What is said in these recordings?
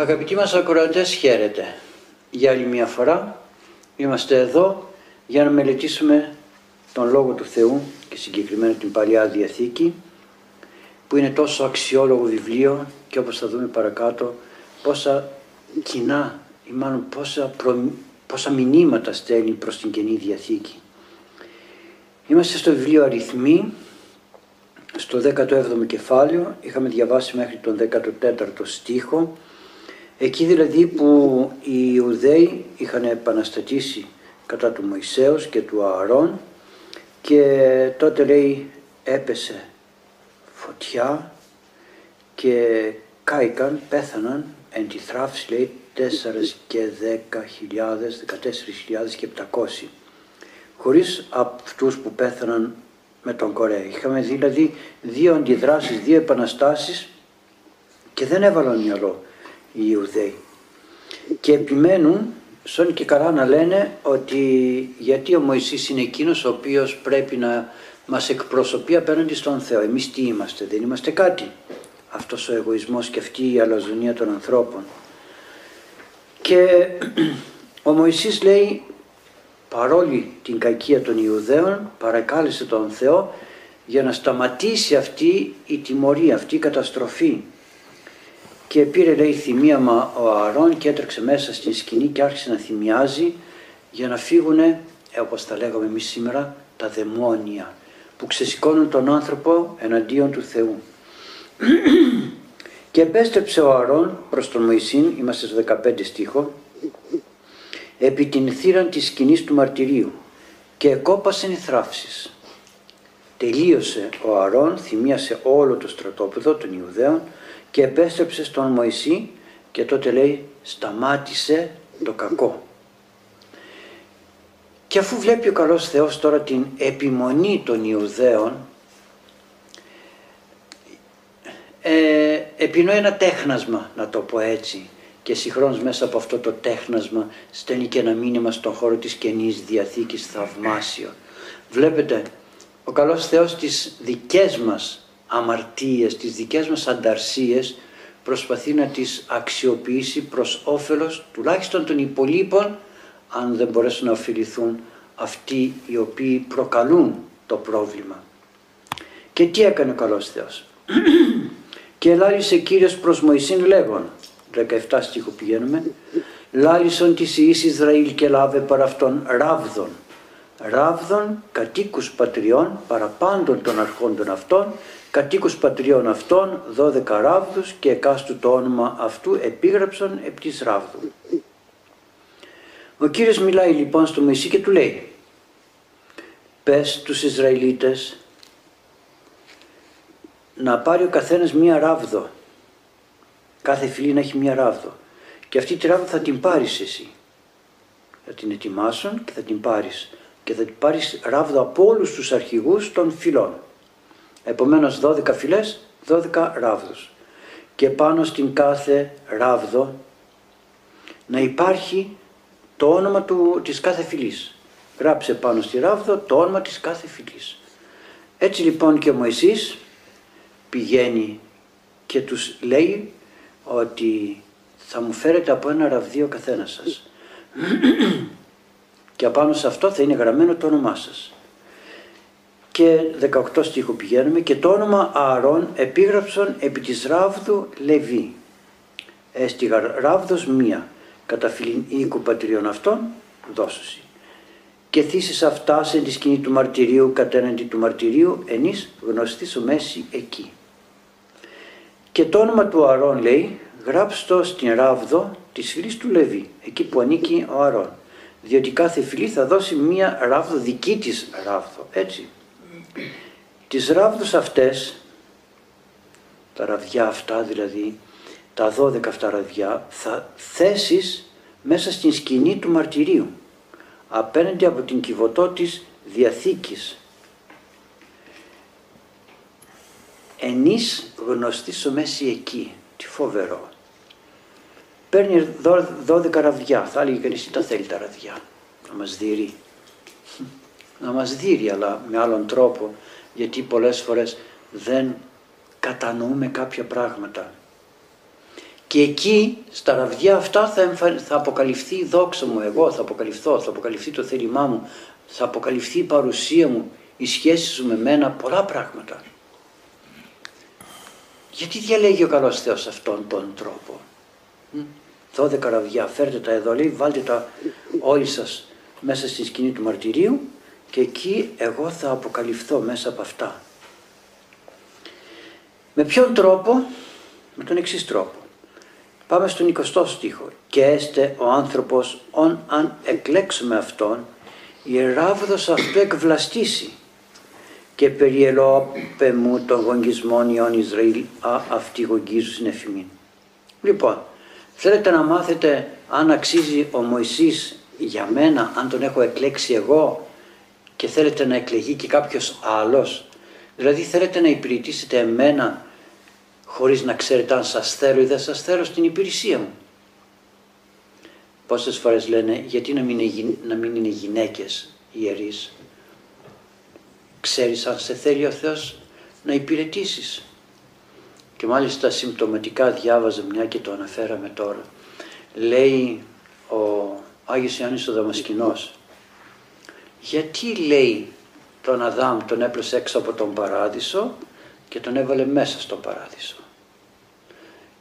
Αγαπητοί μας ακροατές, χαίρετε. Για άλλη μια φορά είμαστε εδώ για να μελετήσουμε τον Λόγο του Θεού και συγκεκριμένα την Παλιά Διαθήκη που είναι τόσο αξιόλογο βιβλίο και όπως θα δούμε παρακάτω πόσα κοινά ή μάλλον πόσα, πόσα μηνύματα στέλνει προς την Καινή Διαθήκη. Είμαστε στο βιβλίο Αριθμοί, στο 17ο κεφάλαιο, είχαμε διαβάσει μέχρι τον 14ο στίχο, εκεί δηλαδή που οι Ιουδαίοι είχαν επαναστατήσει κατά του Μωυσέως και του Ααρών και τότε λέει έπεσε φωτιά και κάηκαν, πέθαναν εν τη θράψη λέει 4 και 10 χιλιάδες, 14 και 700 χωρίς αυτούς που πέθαναν με τον Κορέα. Είχαμε δηλαδή δύο αντιδράσεις, δύο επαναστάσεις και δεν έβαλαν μυαλό οι Ιουδαίοι. Και επιμένουν, σαν και καλά να λένε ότι γιατί ο Μωυσής είναι εκείνος ο οποίος πρέπει να μας εκπροσωπεί απέναντι στον Θεό. Εμείς τι είμαστε, δεν είμαστε κάτι. Αυτός ο εγωισμός και αυτή η αλαζονία των ανθρώπων. Και ο Μωυσής λέει παρόλη την κακία των Ιουδαίων παρακάλεσε τον Θεό για να σταματήσει αυτή η τιμωρία, αυτή η καταστροφή. Και πήρε λέει θυμίαμα ο Αρών και έτρεξε μέσα στην σκηνή και άρχισε να θυμιάζει για να φύγουν, ε, όπως τα λέγαμε εμείς σήμερα, τα δαιμόνια που ξεσηκώνουν τον άνθρωπο εναντίον του Θεού. και επέστρεψε ο Αρών προς τον Μωυσήν, είμαστε στο 15 στίχο, επί την θύραν της σκηνής του μαρτυρίου και εκόπασαν οι θράψεις. Τελείωσε ο Αρών, θυμίασε όλο το στρατόπεδο των Ιουδαίων και επέστρεψε στον Μωυσή και τότε λέει σταμάτησε το κακό. Και αφού βλέπει ο καλός Θεός τώρα την επιμονή των Ιουδαίων ε, επινοεί ένα τέχνασμα να το πω έτσι και συγχρόνως μέσα από αυτό το τέχνασμα στέλνει και ένα μήνυμα στον χώρο της Καινής Διαθήκης θαυμάσιο. Βλέπετε, ο καλός Θεός τις δικές μας αμαρτίες, τις δικές μας ανταρσίες προσπαθεί να τις αξιοποιήσει προς όφελος τουλάχιστον των υπολείπων αν δεν μπορέσουν να ωφεληθούν αυτοί οι οποίοι προκαλούν το πρόβλημα. Και τι έκανε ο καλός Θεός; και ελάλησε Κύριος προς Μωυσήν λέγον 17 στίχο πηγαίνουμε, λάλησον της Ιης Ισραήλ και λάβε παρά αυτόν ράβδον. Ράβδον κατοίκους πατριών παραπάντων των αρχόντων αυτών, κατοίκους πατριών αυτών, 12 ράβδους και εκάστου το όνομα αυτού επίγραψαν επί της ράβδου. Ο Κύριος μιλάει λοιπόν στο Μωυσή και του λέει πες τους Ισραηλίτες να πάρει ο καθένας μία ράβδο Κάθε φυλή να έχει μια ράβδο. Και αυτή τη ράβδο θα την πάρεις εσύ. Θα την ετοιμάσουν και θα την πάρεις. Και θα την πάρεις ράβδο από όλους τους αρχηγούς των φυλών. Επομένως 12 φυλές, 12 ράβδους. Και πάνω στην κάθε ράβδο να υπάρχει το όνομα του, της κάθε φυλής. Γράψε πάνω στη ράβδο το όνομα της κάθε φυλής. Έτσι λοιπόν και ο Μωυσής πηγαίνει και τους λέει ότι θα μου φέρετε από ένα ραβδί ο καθένας σας και απάνω σε αυτό θα είναι γραμμένο το όνομά σας. Και 18 στίχο πηγαίνουμε και το όνομα Ααρών επίγραψον επί της ράβδου Λεβί. Έστι ράβδος μία κατά φιλήν οίκου πατριών αυτών δώσωση. Και θύσεις αυτά σε τη σκηνή του μαρτυρίου κατέναντι του μαρτυρίου ενείς γνωστής ο μέση εκεί. Και το όνομα του Αρών λέει γράψτο στην ράβδο της φυλής του Λεβί, εκεί που ανήκει ο Αρών. Διότι κάθε φυλή θα δώσει μία ράβδο δική της ράβδο, έτσι. Τις ράβδους αυτές, τα ραβδιά αυτά δηλαδή, τα 12 αυτά ραβδιά, θα θέσεις μέσα στην σκηνή του μαρτυρίου, απέναντι από την κυβωτό της Διαθήκης, ενής γνωστής ο μέση εκεί. Τι φοβερό. Παίρνει 12 ραβδιά, θα έλεγε κανείς τι τα θέλει τα ραβδιά, να μας δείρει. Να μας δείρει αλλά με άλλον τρόπο, γιατί πολλές φορές δεν κατανοούμε κάποια πράγματα. Και εκεί στα ραβδιά αυτά θα, θα αποκαλυφθεί η δόξα μου εγώ, θα αποκαλυφθώ, θα αποκαλυφθεί το θέλημά μου, θα αποκαλυφθεί η παρουσία μου, η σχέση σου με μένα, πολλά πράγματα. Γιατί διαλέγει ο καλός Θεός αυτόν τον τρόπο; 12 ραβδιά, φέρτε τα εδώ, λέει, βάλτε τα όλοι σας μέσα στη σκηνή του μαρτυρίου και εκεί εγώ θα αποκαλυφθώ μέσα από αυτά. Με ποιον τρόπο, με τον εξής τρόπο. Πάμε στον 20ο στίχο. Και έστε ο άνθρωπος, ον αν εκλέξουμε αυτόν, η ράβδος αυτό εκβλαστήσει και περιελόπε μου τον γονγισμόν Ιών Ισραήλ α αυτοί γογγίζουν εφημίν. Λοιπόν, θέλετε να μάθετε αν αξίζει ο Μωυσής για μένα, αν τον έχω εκλέξει εγώ; Και θέλετε να εκλεγεί και κάποιος άλλος; Δηλαδή θέλετε να υπηρετήσετε εμένα χωρίς να ξέρετε αν σας θέλω ή δεν σας θέλω στην υπηρεσία μου; Πόσες φορές λένε γιατί να μην είναι, να μην είναι γυναίκες ιερείς; Ξέρεις αν σε θέλει ο Θεός να υπηρετήσεις; Και μάλιστα συμπτωματικά διάβαζε μια και το αναφέραμε τώρα. Λέει ο Άγιος Ιωάννης ο Δαμασκηνός γιατί λέει τον Αδάμ τον έπλωσε έξω από τον παράδεισο και τον έβαλε μέσα στον παράδεισο.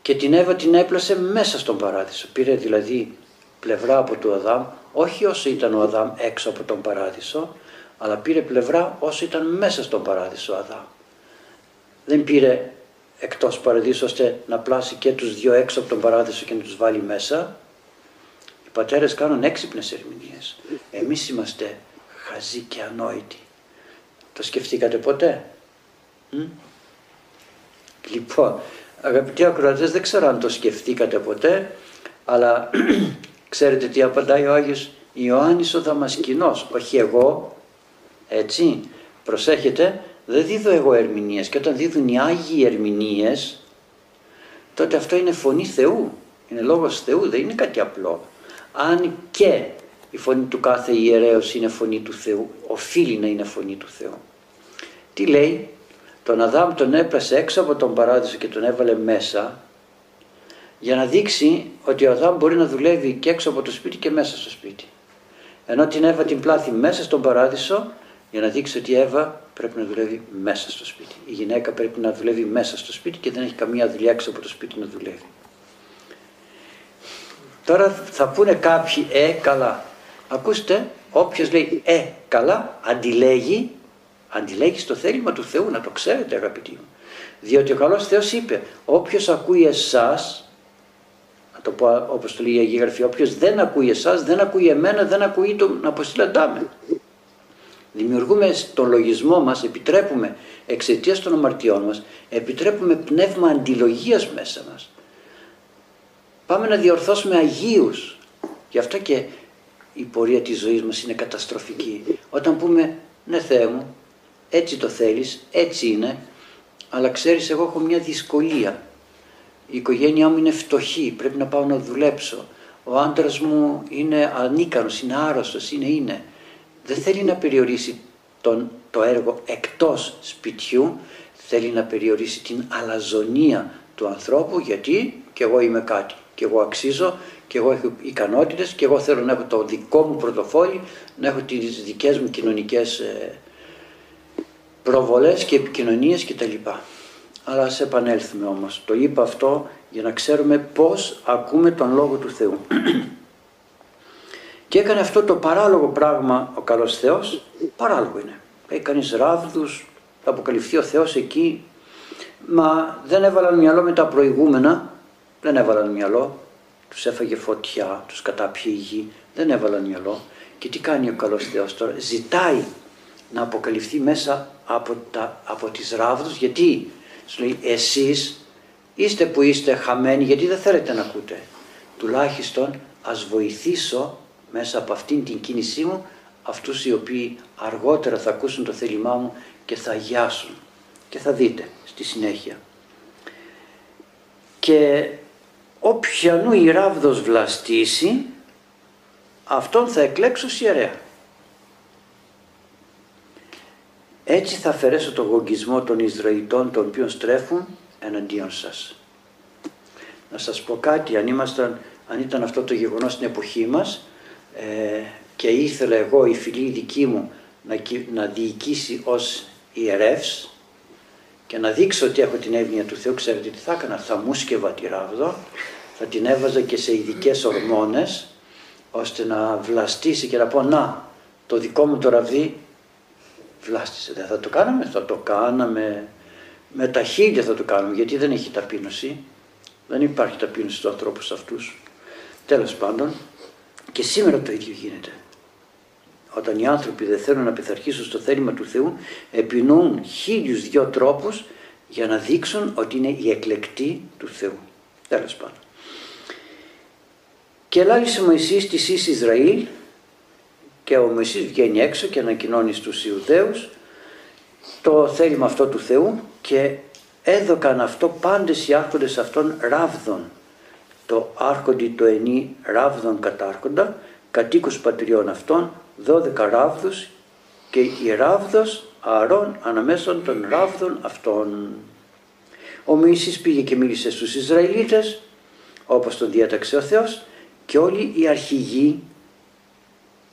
Και την Εύα την έπλασε μέσα στον παράδεισο. Πήρε δηλαδή πλευρά από του Αδάμ, όχι όσο ήταν ο Αδάμ έξω από τον παράδεισο, αλλά πήρε πλευρά όσο ήταν μέσα στον παράδεισο ο Αδάμ. Δεν πήρε εκτός παραδείσου ώστε να πλάσει και τους δυο έξω από τον παράδεισο και να τους βάλει μέσα. Οι πατέρες κάνουν έξυπνες ερμηνείες. Εμείς είμαστε χαζοί και ανόητοι. Το σκεφτήκατε ποτέ; Μ; Λοιπόν, αγαπητοί ακροατές, δεν ξέρω αν το σκεφτήκατε ποτέ, αλλά ξέρετε τι απαντάει ο Άγιος Ιωάννης ο Δαμασκηνός, όχι εγώ, έτσι, προσέχετε, δεν δίδω εγώ ερμηνείες και όταν δίδουν οι Άγιοι ερμηνείες, τότε αυτό είναι φωνή Θεού, είναι λόγος Θεού, δεν είναι κάτι απλό. Αν και η φωνή του κάθε ιερέως είναι φωνή του Θεού, οφείλει να είναι φωνή του Θεού. Τι λέει, τον Αδάμ τον έπλασε έξω από τον παράδεισο και τον έβαλε μέσα για να δείξει ότι ο Αδάμ μπορεί να δουλεύει και έξω από το σπίτι και μέσα στο σπίτι. Ενώ την Εύα την πλάθη μέσα στον παράδεισο για να δείξει ότι η Εύα πρέπει να δουλεύει μέσα στο σπίτι. Η γυναίκα πρέπει να δουλεύει μέσα στο σπίτι και δεν έχει καμία δουλειά έξω από το σπίτι να δουλεύει. Τώρα θα πούνε κάποιοι, ε καλά, Ακούστε, όποιος λέει ε καλά, αντιλέγει, αντιλέγει στο θέλημα του Θεού, να το ξέρετε αγαπητοί μου. Διότι ο καλός Θεός είπε, όποιος ακούει εσάς, να το πω όπως το λέει η Αγία Γραφή, όποιος δεν ακούει εσάς, δεν ακούει εμένα, δεν ακούει τον αποστηλαντά με. Δημιουργούμε στον λογισμό μας, επιτρέπουμε εξαιτίας των αμαρτιών μας, επιτρέπουμε πνεύμα αντιλογίας μέσα μας. Πάμε να διορθώσουμε Αγίους. Γι' αυτό και η πορεία της ζωής μας είναι καταστροφική. Όταν πούμε ναι Θεέ μου, έτσι το θέλεις, έτσι είναι, αλλά ξέρεις εγώ έχω μια δυσκολία. Η οικογένειά μου είναι φτωχή, πρέπει να πάω να δουλέψω. Ο άντρας μου είναι ανίκανος, είναι άρρωστος, είναι είναι. Δεν θέλει να περιορίσει τον, το έργο εκτός σπιτιού, θέλει να περιορίσει την αλαζονία του ανθρώπου γιατί και εγώ είμαι κάτι και εγώ αξίζω και εγώ έχω ικανότητες και εγώ θέλω να έχω το δικό μου πρωτοφόλι, να έχω τις δικές μου κοινωνικές ε, προβολές και επικοινωνίες κτλ. Αλλά ας επανέλθουμε όμως. Το είπα αυτό για να ξέρουμε πώς ακούμε τον Λόγο του Θεού. και έκανε αυτό το παράλογο πράγμα ο καλός Θεός, παράλογο είναι. Έχει κανείς ράβδους, θα αποκαλυφθεί ο Θεός εκεί, μα δεν έβαλαν μυαλό με τα προηγούμενα, δεν έβαλαν μυαλό, τους έφαγε φωτιά, τους κατάπιε η γη, δεν έβαλαν μυαλό. Και τι κάνει ο καλός Θεός τώρα, ζητάει να αποκαλυφθεί μέσα από, τα, από τις ράβδους, γιατί; Σου λέει εσείς είστε που είστε χαμένοι γιατί δεν θέλετε να ακούτε. Τουλάχιστον ας βοηθήσω μέσα από αυτήν την κίνησή μου αυτούς οι οποίοι αργότερα θα ακούσουν το θέλημά μου και θα αγιάσουν. Και θα δείτε στη συνέχεια. Και όποιανού η ράβδος βλαστήσει, αυτόν θα εκλέξω ιερέα. Έτσι θα αφαιρέσω τον γογγισμό των Ισραηλιτών των οποίων στρέφουν εναντίον σας. Να σας πω κάτι, αν, ήμασταν, αν ήταν αυτό το γεγονός στην εποχή μας ε, και ήθελα εγώ η φιλή δική μου να, να διοικήσει ως ιερεύς και να δείξω ότι έχω την εύνοια του Θεού, ξέρετε τι θα έκανα, θα μουσκευα τη ράβδο, θα την έβαζα και σε ειδικές ορμόνες, ώστε να βλαστήσει και να πω να, το δικό μου το ραβδί βλάστησε. Δεν θα το κάναμε, θα το κάναμε, με τα χίλια θα το κάνουμε, γιατί δεν έχει ταπείνωση. Δεν υπάρχει ταπείνωση στους ανθρώπους αυτούς. Τέλος πάντων, και σήμερα το ίδιο γίνεται. Όταν οι άνθρωποι δεν θέλουν να πειθαρχήσουν στο θέλημα του Θεού, επινοούν χίλιους δυο τρόπους για να δείξουν ότι είναι οι εκλεκτοί του Θεού. Τέλος πάντων. Και λάλησε Μωυσής της εις Ισραήλ και ο Μωυσής βγαίνει έξω και ανακοινώνει στους Ιουδαίους το θέλημα αυτό του Θεού και έδωκαν αυτό πάντες οι άρχοντες αυτών ράβδων. Το άρχοντι το ενή ράβδων κατάρχοντα, κατοίκους πατριών αυτών, δώδεκα ράβδους και η ράβδος αρών αναμέσων των ράβδων αυτών. Ο Μωυσής πήγε και μίλησε στους Ισραηλίτες όπως τον διέταξε ο Θεός και όλοι οι αρχηγοί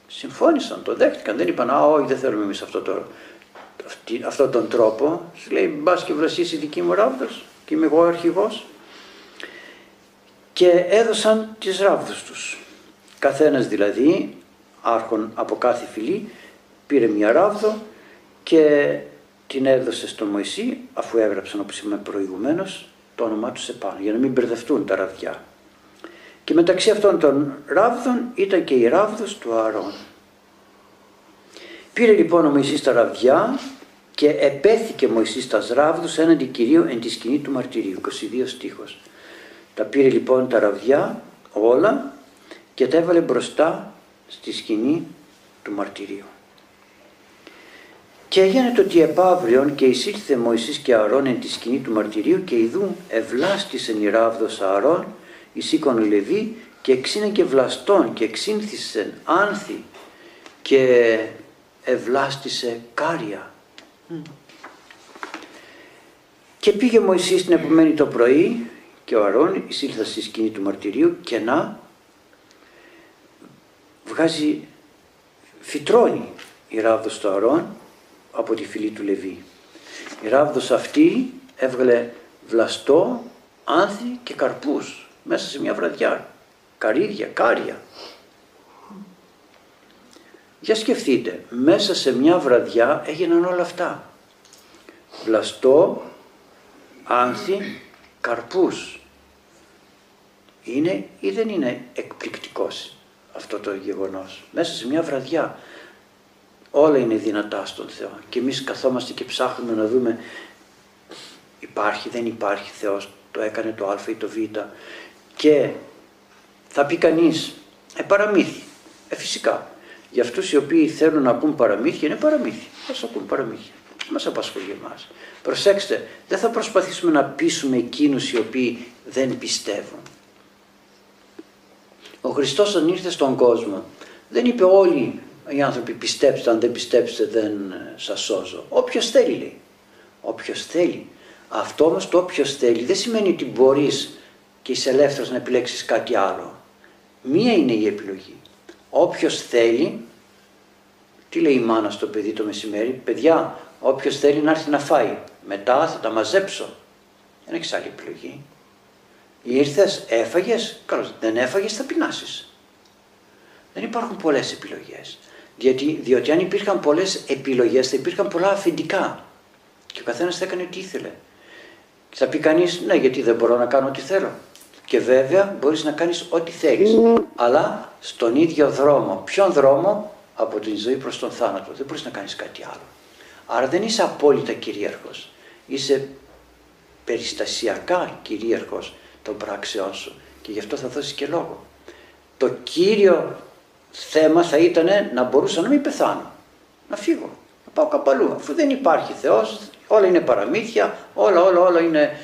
συμφώνησαν, το δέχτηκαν, δεν είπαν «Α, όχι δεν θέλουμε εμείς αυτό το, αυτόν τον τρόπο». Σου λέει «Μπας και βρασίσει η δική μου ράβδος και είμαι εγώ αρχηγός». Και έδωσαν τις ράβδους τους. Καθένας δηλαδή, άρχον από κάθε φυλή, πήρε μια ράβδο και την έδωσε στον Μωυσή, αφού έγραψαν όπως είπαμε προηγουμένως, το όνομά τους επάνω, για να μην μπερδευτούν τα ραβδιά. Και μεταξύ αυτών των ράβδων ήταν και η ράβδος του Αρών. Πήρε λοιπόν ο Μωυσής τα ραβδιά και επέθηκε Μωυσής τα ράβδους έναντι Κυρίου εν τη σκηνή του μαρτυρίου. 22 στίχος. Τα πήρε λοιπόν τα ραβδιά όλα και τα έβαλε μπροστά στη σκηνή του μαρτυρίου. Και έγινε το ότι επαύριον και εισήλθε Μωυσής και Αρών εν τη σκηνή του μαρτυρίου και ειδού ευλάστησεν η ράβδος Αρών εισήκον Λεβί και εξήνε και βλαστών και εξήνθησεν άνθη και ευλάστησε κάρια. Και πήγε Μωυσής την επομένη το πρωί και ο Αρών εισήλθα στη σκηνή του μαρτυρίου και να βγάζει, φυτρώνει η ράβδος του Αρών από τη φυλή του Λεβί. Η ράβδος αυτή έβγαλε βλαστό, άνθη και καρπούς μέσα σε μια βραδιά. Καρύδια, κάρια. Για σκεφτείτε, μέσα σε μια βραδιά έγιναν όλα αυτά. Βλαστό, άνθη, καρπούς. Είναι ή δεν είναι εκπληκτικός; Αυτό το γεγονός. Μέσα σε μια βραδιά όλα είναι δυνατά στον Θεό. Και εμείς καθόμαστε και ψάχνουμε να δούμε υπάρχει, δεν υπάρχει Θεός, το έκανε το α ή το β και θα πει κανείς, ε παραμύθι, ε φυσικά. Για αυτούς οι οποίοι θέλουν να ακούν παραμύθια είναι παραμύθι. Ας ακούν παραμύθια. Μας απασχολεί εμάς. Προσέξτε, δεν θα προσπαθήσουμε να πείσουμε εκείνους οι οποίοι δεν πιστεύουν. Ο Χριστός όταν ήρθε στον κόσμο δεν είπε όλοι οι άνθρωποι πιστέψτε, αν δεν πιστέψετε δεν ε, σας σώζω. Όποιος θέλει λέει. Όποιος θέλει. Αυτό όμως το όποιος θέλει δεν σημαίνει ότι μπορείς και είσαι ελεύθερος να επιλέξεις κάτι άλλο. Μία είναι η επιλογή. Όποιος θέλει, τι λέει η μάνα στο παιδί το μεσημέρι, παιδιά, όποιος θέλει να έρθει να φάει, μετά θα τα μαζέψω. Δεν έχεις άλλη επιλογή. Ήρθες, έφαγες, καλώς, δεν έφαγες θα πεινάσεις. Δεν υπάρχουν πολλές επιλογές. Διότι, διότι αν υπήρχαν πολλές επιλογές θα υπήρχαν πολλά αφεντικά. Και ο καθένας θα έκανε τι ήθελε. θα πει κανείς, ναι γιατί δεν μπορώ να κάνω ό,τι θέλω. Και βέβαια μπορείς να κάνεις ό,τι θέλεις, ναι. αλλά στον ίδιο δρόμο. Ποιον δρόμο; Από την ζωή προς τον θάνατο. Δεν μπορείς να κάνεις κάτι άλλο. Άρα δεν είσαι απόλυτα κυρίαρχος. Είσαι περιστασιακά κυρίαρχος των πράξεών σου και γι' αυτό θα δώσεις και λόγο. Το κύριο θέμα θα ήταν να μπορούσα να μην πεθάνω, να φύγω, να πάω κάπου αλλού. Αφού δεν υπάρχει Θεός, όλα είναι παραμύθια, όλα, όλα, όλα είναι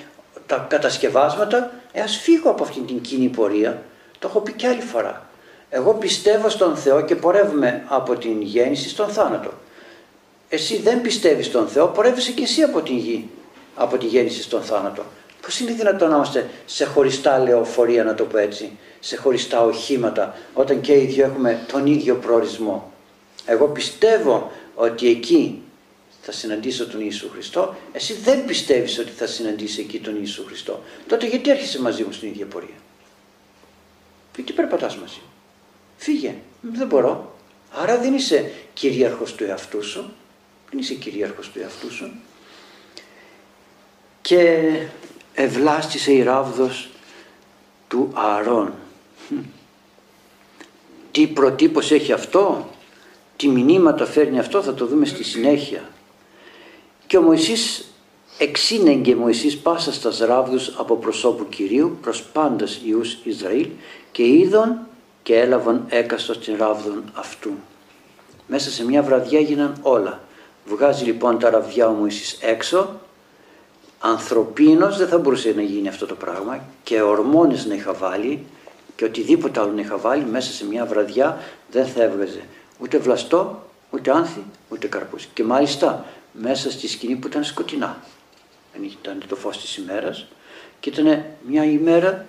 τα κατασκευάσματα, ε, ας φύγω από αυτήν την κοινή πορεία. Το έχω πει και άλλη φορά. Εγώ πιστεύω στον Θεό και πορεύουμε από την γέννηση στον θάνατο. Εσύ δεν πιστεύεις στον Θεό, πορεύεσαι και εσύ από την γη, από τη γέννηση στον θάνατο. Πώς είναι δυνατόν να είμαστε σε χωριστά λεωφορεία, να το πω έτσι, σε χωριστά οχήματα, όταν και οι δύο έχουμε τον ίδιο προορισμό; Εγώ πιστεύω ότι εκεί θα συναντήσω τον Ιησού Χριστό, εσύ δεν πιστεύεις ότι θα συναντήσει εκεί τον Ιησού Χριστό. Τότε γιατί έρχεσαι μαζί μου στην ίδια πορεία; Γιατί περπατάς μαζί μου; Φύγε. Δεν μπορώ. Άρα δεν είσαι κυρίαρχος του εαυτού σου. Δεν είσαι κυρίαρχος του εαυτού σου. Και ευλάστησε η ράβδος του Ααρών. Τι προτύπωση έχει αυτό, τι μηνύματα φέρνει αυτό; Θα το δούμε στη συνέχεια. Και ο Μωυσής εξήνεγγε Μωυσής πάσα στα ράβδους από προσώπου Κυρίου προς πάντας Ιούς Ισραήλ και είδον και έλαβαν έκαστος την ράβδον αυτού. Μέσα σε μια βραδιά έγιναν όλα. Βγάζει λοιπόν τα ραβδιά ο Μωυσής έξω, ανθρωπίνος δεν θα μπορούσε να γίνει αυτό το πράγμα και ορμόνες να είχα βάλει και οτιδήποτε άλλο να είχα βάλει μέσα σε μια βραδιά δεν θα έβγαζε ούτε βλαστό, ούτε άνθη, ούτε καρπούς. Και μάλιστα μέσα στη σκηνή που ήταν σκοτεινά. Δεν ήταν το φως της ημέρας και ήταν μια ημέρα,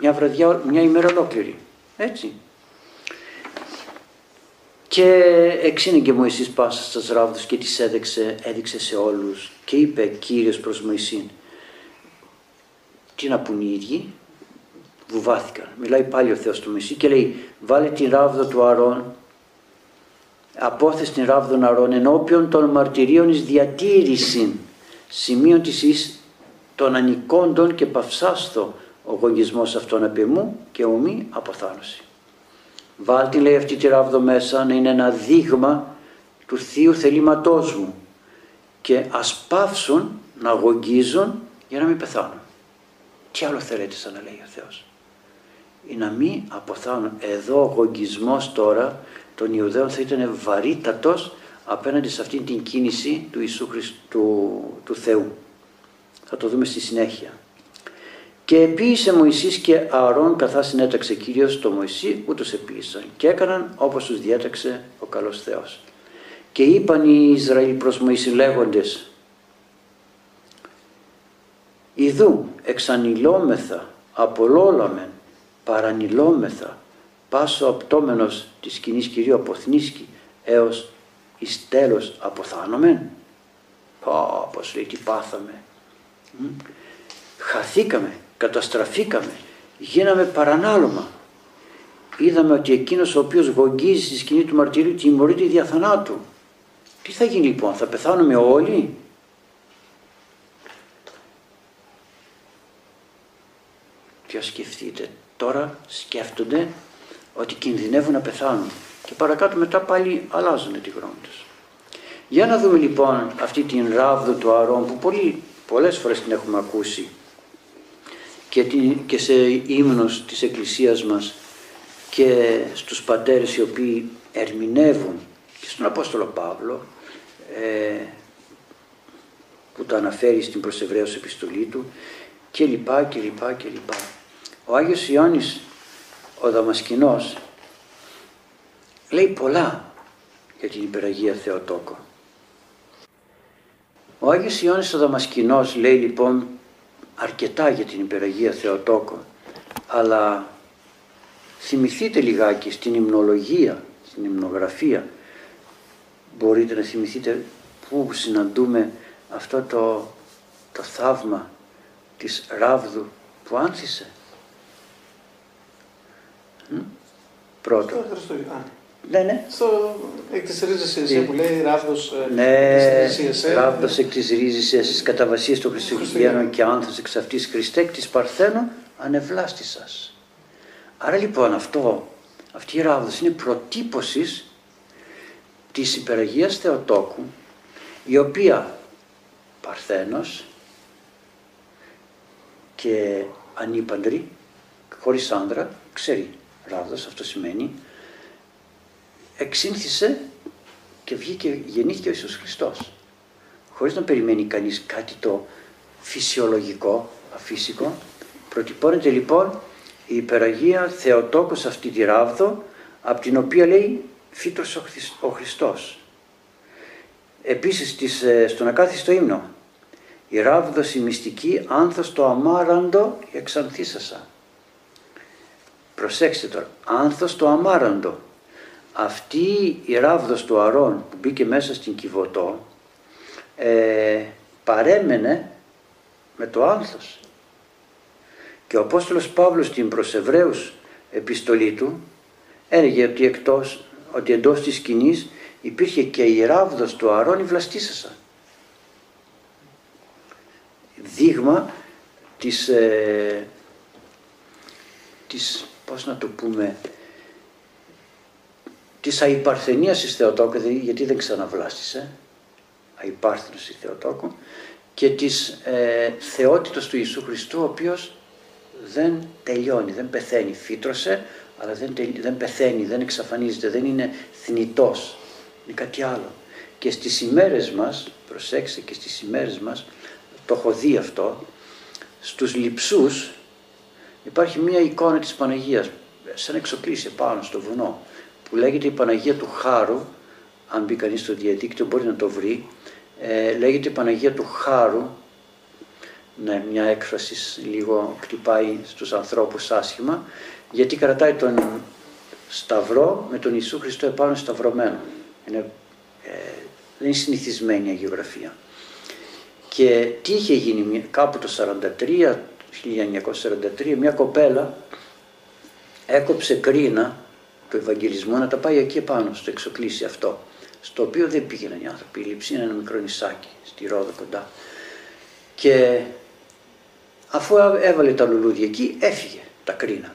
μια βραδιά, μια ημέρα ολόκληρη. Έτσι. Και εξήνεγε Μωυσής πάσα στα ράβδους και τις έδειξε, έδειξε σε όλους και είπε Κύριος προς Μωυσήν τι να πούν οι ίδιοι, βουβάθηκαν. Μιλάει πάλι ο Θεός του Μωυσή και λέει βάλε την ράβδο του Αρών απόθεση την ράβδον Αρών ενώπιον των μαρτυρίων εις διατήρηση σημείων της εις των ανικόντων και παυσάστο ο γογισμός αυτών επί και ομή αποθάνωση. Βάλτε λέει αυτή τη ράβδο μέσα να είναι ένα δείγμα του Θείου θελήματός μου και ας πάυσουν να γογγίζουν για να μην πεθάνουν. Τι άλλο θέλετε σαν να λέει ο Θεός; Ή να μην αποθάνουν. Εδώ ο γογγισμός τώρα των Ιουδαίων θα ήταν βαρύτατος απέναντι σε αυτήν την κίνηση του Ιησού Χριστού, του Θεού. Θα το δούμε στη συνέχεια. Και επίησε Μωυσής και Ααρών καθά συνέταξε Κύριος το Μωυσή ούτως επίησαν και έκαναν όπως τους διέταξε ο καλός Θεός. Και είπαν οι Ισραήλ προς Μωυσή λέγοντες Ιδού εξανηλώμεθα, απολόλαμεν, παρανηλώμεθα, πάσο απτόμενος της κοινής Κυρίου αποθνίσκει έως εις τέλος αποθάνομεν. Πω, πως λέει τι πάθαμε. Χαθήκαμε, καταστραφήκαμε, γίναμε παρανάλωμα. Είδαμε ότι εκείνος ο οποίος γογγίζει στη σκηνή του μαρτυρίου τιμωρείται δια θανάτου. Τι θα γίνει λοιπόν, θα πεθάνουμε όλοι; Και σκεφτείτε, τώρα σκέφτονται ότι κινδυνεύουν να πεθάνουν και παρακάτω μετά πάλι αλλάζουν τη γνώμη τους. Για να δούμε λοιπόν αυτή την ράβδο του Αρών που πολύ, πολλές φορές την έχουμε ακούσει και, την, και σε ύμνους της Εκκλησίας μας και στους πατέρες οι οποίοι ερμηνεύουν και στον Απόστολο Παύλο ε, που το αναφέρει στην προς επιστολή του και λοιπά και λοιπά και λοιπά. Ο Άγιος Ιωάννης ο Δαμασκηνός λέει πολλά για την υπεραγία Θεοτόκο. Ο Άγιος Ιωάννης ο Δαμασκηνός λέει λοιπόν αρκετά για την υπεραγία Θεοτόκο αλλά θυμηθείτε λιγάκι στην υμνολογία, στην υμνογραφία μπορείτε να θυμηθείτε πού συναντούμε αυτό το, το θαύμα της ράβδου που άνθησε. Πρώτο. Ναι, ναι. Στο εκ της ρίζης εσύ που λέει ράβδος ε, ναι, ράβδος εκ της ρίζης εσείς καταβασίες των Χριστουγέννων και άνθος εξ αυτής Χριστέ εκ της Παρθένου ανεβλάστησας. Άρα λοιπόν αυτό, αυτή η ράβδος είναι προτύπωσης της υπεραγίας Θεοτόκου η οποία Παρθένος και ανήπαντρη χωρίς άντρα ξέρει ράβδος αυτό σημαίνει εξήνθησε και βγήκε, γεννήθηκε ο Ιησούς Χριστός. Χωρίς να περιμένει κανείς κάτι το φυσιολογικό, αφύσικο, προτυπώνεται λοιπόν η υπεραγία Θεοτόκος αυτή τη ράβδο, από την οποία λέει φύτρωσε ο Χριστός. Επίσης ε, στον ακάθιστο ύμνο η ράβδος η μυστική, άνθος το αμάραντο εξανθήσασα. Προσέξτε τώρα, άνθος το αμάραντο. Αυτή η ράβδος του Αρών που μπήκε μέσα στην Κιβωτό ε, παρέμενε με το άνθος. Και ο Απόστολος Παύλος στην προς Εβραίους επιστολή του έλεγε ότι, εκτός, ότι εντός της σκηνής υπήρχε και η ράβδος του Αρών η βλαστήσασα. Δείγμα της, ε, της πώς να το πούμε, της αϊπαρθενίας της Θεοτόκου, γιατί δεν ξαναβλάστησε, αϊπάρθενος η Θεοτόκου, και της ε, θεότητας του Ιησού Χριστού, ο οποίος δεν τελειώνει, δεν πεθαίνει. Φύτρωσε, αλλά δεν, δεν πεθαίνει, δεν εξαφανίζεται, δεν είναι θνητός. Είναι κάτι άλλο. Και στις ημέρες μας, προσέξτε και στις ημέρες μας, το έχω δει αυτό, στους λειψούς υπάρχει μια εικόνα της Παναγίας, σαν εξοκλήσει πάνω στο βουνό, που λέγεται η Παναγία του Χάρου, αν μπει κανείς στο διαδίκτυο μπορεί να το βρει, ε, λέγεται η Παναγία του Χάρου, ναι, μια έκφραση λίγο κτυπάει στους ανθρώπους άσχημα, γιατί κρατάει τον Σταυρό με τον Ιησού Χριστό επάνω σταυρωμένο. Είναι, ε, δεν είναι συνηθισμένη η αγιογραφία. Και τι είχε γίνει κάπου το 1943, 1943, μια κοπέλα έκοψε κρίνα του Ευαγγελισμού να τα πάει εκεί πάνω, στο εξοκλήσι αυτό, στο οποίο δεν πήγαιναν οι άνθρωποι. Η λειψή είναι ένα μικρό νησάκι, στη Ρόδο κοντά. Και αφού έβαλε τα λουλούδια εκεί, έφυγε τα κρίνα.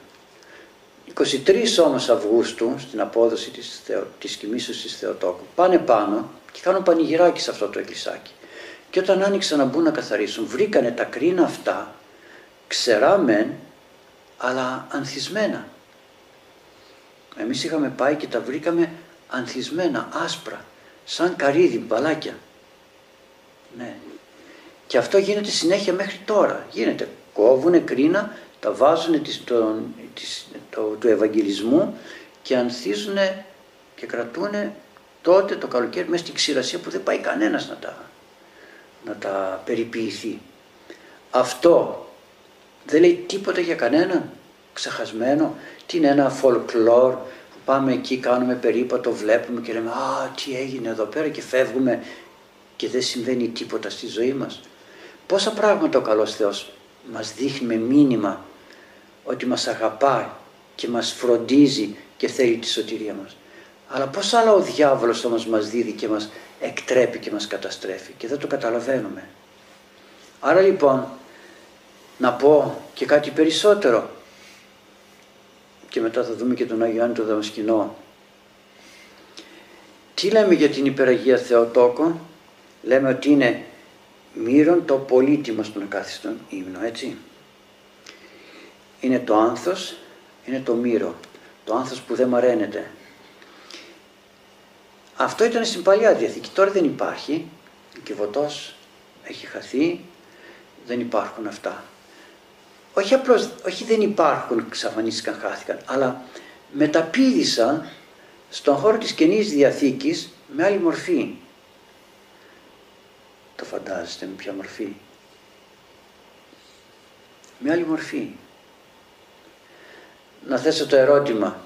23 όμως Αυγούστου, στην απόδοση της, θεο, της κοιμήσεως της Θεοτόκου, πάνε πάνω και κάνουν πανηγυράκι σε αυτό το εκκλησάκι. Και όταν άνοιξαν να μπουν να καθαρίσουν, βρήκανε τα κρίνα αυτά, ξερά μεν, αλλά ανθισμένα. Εμείς είχαμε πάει και τα βρήκαμε ανθισμένα, άσπρα, σαν καρύδι, μπαλάκια. Ναι. Και αυτό γίνεται συνέχεια μέχρι τώρα. Γίνεται. Κόβουνε κρίνα, τα βάζουν της, τον, της, το, του Ευαγγελισμού και ανθίζουν και κρατούν τότε το καλοκαίρι μέσα στην ξηρασία που δεν πάει κανένας να τα, να τα περιποιηθεί. Αυτό δεν λέει τίποτα για κανέναν ξεχασμένο. Τι είναι ένα folklore που πάμε εκεί, κάνουμε περίπατο, βλέπουμε και λέμε «Α, τι έγινε εδώ πέρα» και φεύγουμε και δεν συμβαίνει τίποτα στη ζωή μας. Πόσα πράγματα ο καλός Θεός μας δείχνει με μήνυμα ότι μας αγαπάει και μας φροντίζει και θέλει τη σωτηρία μας. Αλλά πώς άλλα ο διάβολος όμως μας δίδει και μας εκτρέπει και μας καταστρέφει και δεν το καταλαβαίνουμε. Άρα λοιπόν να πω και κάτι περισσότερο και μετά θα δούμε και τον Άγιο Ιωάννη τον Δαμασκηνό. Τι λέμε για την υπεραγία Θεοτόκο, λέμε ότι είναι μύρον το πολύτιμο στον ακάθιστον ύμνο, έτσι. Είναι το άνθος, είναι το μύρο, το άνθος που δεν μαραίνεται. Αυτό ήταν στην Παλιά Διαθήκη, τώρα δεν υπάρχει, ο Κιβωτός έχει χαθεί, δεν υπάρχουν αυτά. Όχι απλώς, όχι δεν υπάρχουν, ξαφανίστηκαν, χάθηκαν, αλλά μεταπίδησαν στον χώρο της Καινής Διαθήκης με άλλη μορφή. Το φαντάζεστε με ποια μορφή; Με άλλη μορφή. Να θέσω το ερώτημα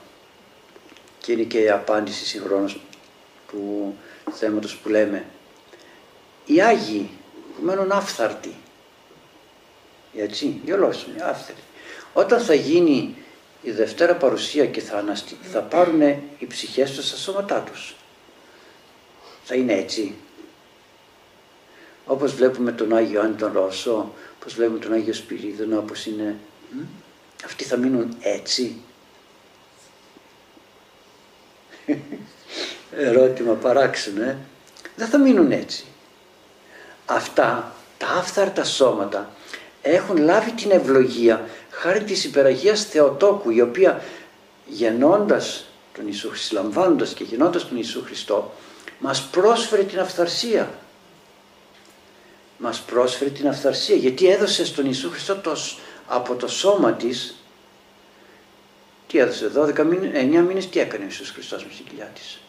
και είναι και η απάντηση συγχρόνως του θέματος που λέμε. Οι Άγιοι που μένουν άφθαρτοι, έτσι, δυο άφθαρτοι. Όταν θα γίνει η Δευτέρα παρουσία και θα, αναστη... θα πάρουν οι ψυχές τους στα σώματά τους. Θα είναι έτσι. Όπως βλέπουμε τον Άγιο Άννη τον Ρώσο, όπως βλέπουμε τον Άγιο Σπυρίδωνα, όπως είναι. Αυτοί θα μείνουν έτσι. Ερώτημα παράξενο, ε. Δεν θα μείνουν έτσι. Αυτά τα άφθαρτα σώματα έχουν λάβει την ευλογία χάρη της υπεραγίας Θεοτόκου η οποία γεννώντας τον Ιησού συλλαμβάνοντας και γεννώντας τον Ιησού Χριστό μας πρόσφερε την αυθαρσία. Μας πρόσφερε την αυθαρσία γιατί έδωσε στον Ιησού Χριστό το, από το σώμα της τι έδωσε 12 μήνες, 9 μήνες τι έκανε ο Ιησούς Χριστός με την κοιλιά της.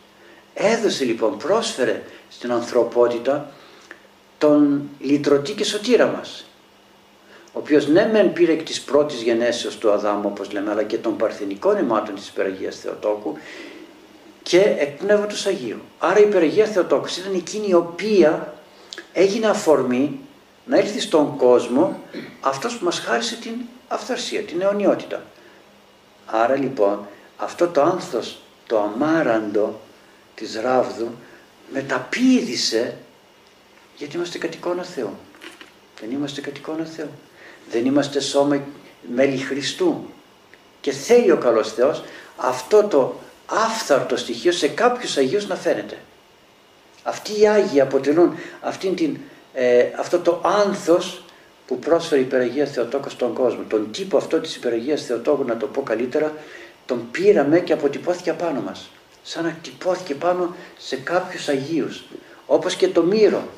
Έδωσε λοιπόν πρόσφερε στην ανθρωπότητα τον λυτρωτή και σωτήρα μας ο οποίος ναι μεν πήρε εκ της πρώτης γενέσεως του Αδάμου όπως λέμε αλλά και των παρθενικών αιμάτων της Υπεραγίας Θεοτόκου και εκ Πνεύματος Αγίου. Άρα η Υπεραγία Θεοτόκος ήταν εκείνη η οποία έγινε αφορμή να έρθει στον κόσμο αυτός που μας χάρισε την αυθαρσία, την αιωνιότητα. Άρα λοιπόν αυτό το άνθος, το αμάραντο της Ράβδου μεταπίδησε γιατί είμαστε κατ' εικόνα Θεού. Δεν είμαστε κατ' εικόνα Θεού. Δεν είμαστε σώμα μέλη Χριστού. Και θέλει ο καλός Θεός αυτό το άφθαρτο στοιχείο σε κάποιους Αγίους να φαίνεται. Αυτοί οι Άγιοι αποτελούν αυτήν την, ε, αυτό το άνθος που πρόσφερε η Υπεραγία Θεοτόκος στον κόσμο. Τον τύπο αυτό της Υπεραγίας Θεοτόκου, να το πω καλύτερα, τον πήραμε και αποτυπώθηκε πάνω μας. Σαν να τυπώθηκε πάνω σε κάποιους Αγίους. Όπως και το μύρο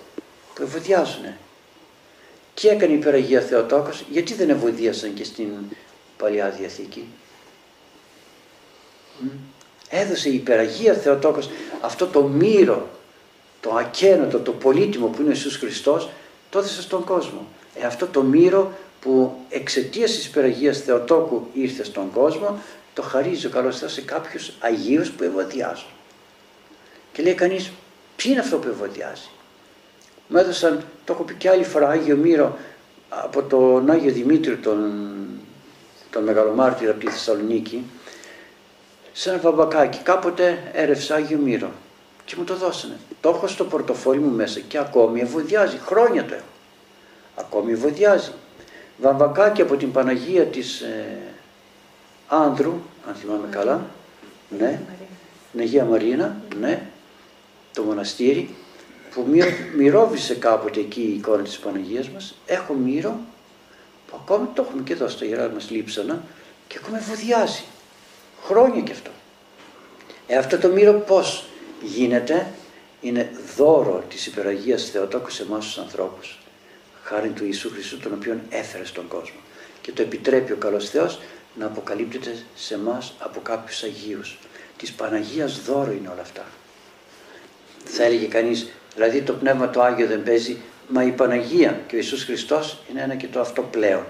που ευωδιάζουν. Και έκανε η Υπεραγία Θεοτόκος, γιατί δεν ευωδίασαν και στην Παλιά Διαθήκη; Έδωσε η Υπεραγία Θεοτόκος αυτό το μύρο, το ακένοτο, το πολύτιμο που είναι ο Ιησούς Χριστός, το έδωσε στον κόσμο. Ε, αυτό το μύρο που εξαιτίας της Υπεραγίας Θεοτόκου ήρθε στον κόσμο, το χαρίζει ο καλός Θεός σε κάποιους Αγίους που ευωδιάζουν. Και λέει κανείς, ποιο είναι αυτό που ευωδιάζει; Μου έδωσαν, το έχω πει και άλλη φορά, Άγιο Μύρο από τον Άγιο Δημήτριο, τον, τον Μεγαλομάρτυρα από τη Θεσσαλονίκη, σε ένα βαμπακάκι. Κάποτε έρευσα Άγιο Μύρο και μου το δώσανε. Το έχω στο πορτοφόλι μου μέσα και ακόμη ευωδιάζει. Χρόνια το έχω. Ακόμη ευωδιάζει. Βαμβακάκι από την Παναγία της ε, Άνδρου, αν θυμάμαι καλά. Ναι. Αγία Μαρίνα, ναι. Το μοναστήρι που μυρώβησε κάποτε εκεί η εικόνα της Παναγίας μας. Έχω μύρο που ακόμη το έχουμε και εδώ στα γερά μας λείψανα και ακόμη ευωδιάζει. Χρόνια και αυτό. Ε, αυτό το μύρο πώς γίνεται, είναι δώρο της υπεραγίας Θεοτόκου σε εμάς τους ανθρώπους. Χάρη του Ιησού Χριστού τον οποίον έφερε στον κόσμο. Και το επιτρέπει ο καλός Θεός να αποκαλύπτεται σε εμάς από κάποιους Αγίους. Της Παναγίας δώρο είναι όλα αυτά. Θα έλεγε κανείς, δηλαδή το Πνεύμα το Άγιο δεν παίζει, μα η Παναγία και ο Ιησούς Χριστός είναι ένα και το αυτό πλέον.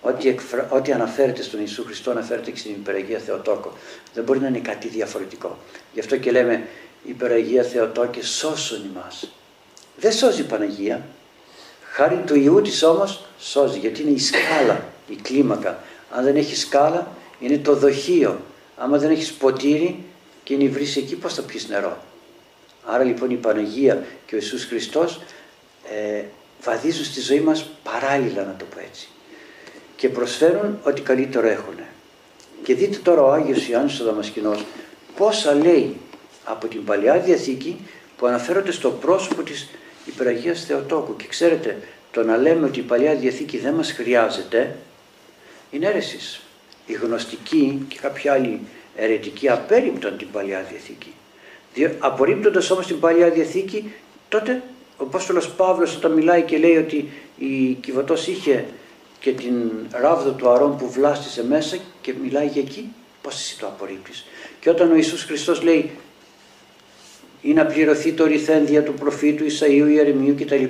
Ό,τι, εκφρα... ό,τι αναφέρεται στον Ιησού Χριστό αναφέρεται και στην Υπεραγία Θεοτόκο. Δεν μπορεί να είναι κάτι διαφορετικό. Γι' αυτό και λέμε Υπεραγία Θεοτόκε σώσον ημάς. Δεν σώζει η Παναγία. Χάρη του Ιού της όμως σώζει γιατί είναι η σκάλα, η κλίμακα. Αν δεν έχει σκάλα είναι το δοχείο. Άμα δεν έχεις ποτήρι και είναι η βρύση εκεί πώς θα πεις νερό; Άρα λοιπόν η Παναγία και ο Ιησούς Χριστός ε, βαδίζουν στη ζωή μας παράλληλα να το πω έτσι και προσφέρουν ό,τι καλύτερο έχουν. Και δείτε τώρα ο Άγιος Ιωάννης ο Δαμασκηνός πόσα λέει από την Παλαιά Διαθήκη που αναφέρονται στο πρόσωπο της Υπεραγίας Θεοτόκου. Και ξέρετε, το να λέμε ότι η Παλαιά Διαθήκη δεν μας χρειάζεται είναι αίρεσης. Οι γνωστικοί και κάποιοι άλλοι αιρετικοί απέριπταν την Παλαιά Διαθήκη. Απορρίπτοντας όμως την Παλαιά Διαθήκη, τότε ο Απόστολος Παύλος όταν μιλάει και λέει ότι η Κιβωτός είχε και την ράβδο του αρών που βλάστησε μέσα και μιλάει για εκεί, πώς εσύ το απορρίπτεις. Και όταν ο Ιησούς Χριστός λέει ή να πληρωθεί το ρηθένδια του προφήτου Ισαΐου, Ιερεμίου κτλ.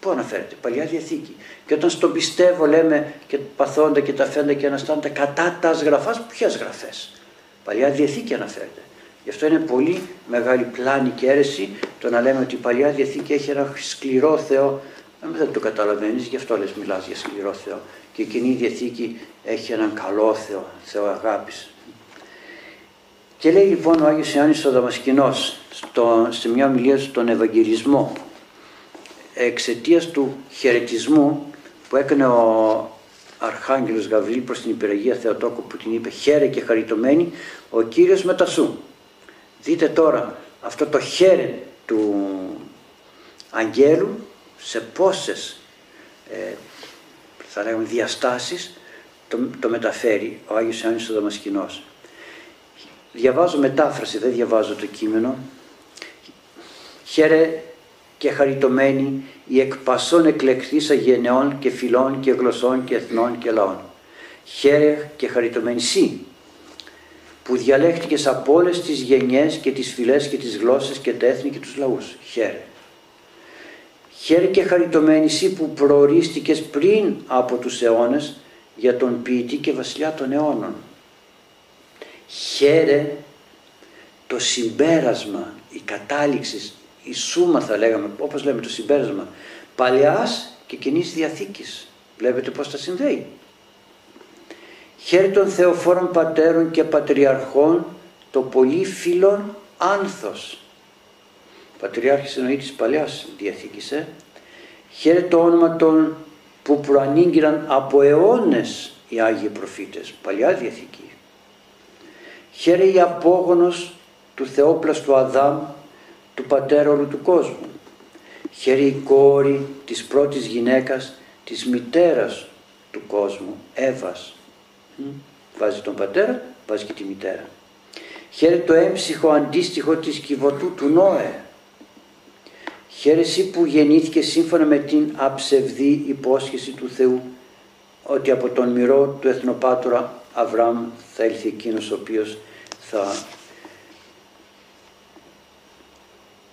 Πού αναφέρεται, Παλιά Διαθήκη. Και όταν στον πιστεύω λέμε και παθώντα και τα φέντα και αναστάντα κατά τα γραφάς, ποιες γραφές. Παλιά Διαθήκη αναφέρεται. Γι' αυτό είναι πολύ μεγάλη πλάνη και αίρεση το να λέμε ότι η Παλιά Διαθήκη έχει ένα σκληρό Θεό δεν το καταλαβαίνεις, γι' αυτό λες μιλάς για σκληρό Θεό. Και η Κοινή Διαθήκη έχει έναν καλό Θεό, Θεό αγάπης. Και λέει λοιπόν ο Άγιος Ιωάννης ο Δαμασκηνός στο, σε μια ομιλία στον Ευαγγελισμό εξαιτίας του χαιρετισμού που έκανε ο Αρχάγγελος Γαβρίλ προς την υπεραγία Θεοτόκο που την είπε χαίρε και χαριτωμένη ο Κύριος μετασού. Δείτε τώρα αυτό το χαίρε του Αγγέλου σε πόσες ε, θα λέγαμε διαστάσεις το, το μεταφέρει ο Άγιος Ιωάννης ο Δαμασκηνός. Διαβάζω μετάφραση, δεν διαβάζω το κείμενο. Χαίρε και χαριτωμένη η εκπασών εκλεκτής αγενεών και φυλών και γλωσσών και εθνών και λαών. Χαίρε και χαριτωμένη σύ, που διαλέχτηκες από όλες τις γενιές και τις φυλές και τις γλώσσες και τα έθνη και τους λαούς. Χαίρε. Χαίρε και χαριτωμένη εσύ που προορίστηκες πριν από τους αιώνες για τον ποιητή και βασιλιά των αιώνων. Χαίρε το συμπέρασμα, η κατάληξη, η σούμα θα λέγαμε, όπως λέμε το συμπέρασμα, παλιάς και κοινής διαθήκης. Βλέπετε πώς τα συνδέει. Χαίρε των Θεοφόρων Πατέρων και Πατριαρχών το πολύ φίλον άνθος. Πατριάρχης εννοεί της Παλαιάς Διαθήκης. Ε. Χαίρε το όνομα των που προανήγγυραν από αιώνες οι Άγιοι Προφήτες. Παλιά Διαθήκη. Χαίρε η απόγονος του Θεόπλαστου Αδάμ, του πατέρα όλου του κόσμου. Χαίρε η κόρη της πρώτης γυναίκας, της μητέρας του κόσμου, Εύας. Βάζει τον πατέρα, βάζει και τη μητέρα. Χαίρε το έμψυχο αντίστοιχο της κυβωτού του Νόε. Χαίρε εσύ που γεννήθηκε σύμφωνα με την αψευδή υπόσχεση του Θεού ότι από τον μυρό του εθνοπάτωρα Αβραάμ θα έλθει εκείνος ο οποίος θα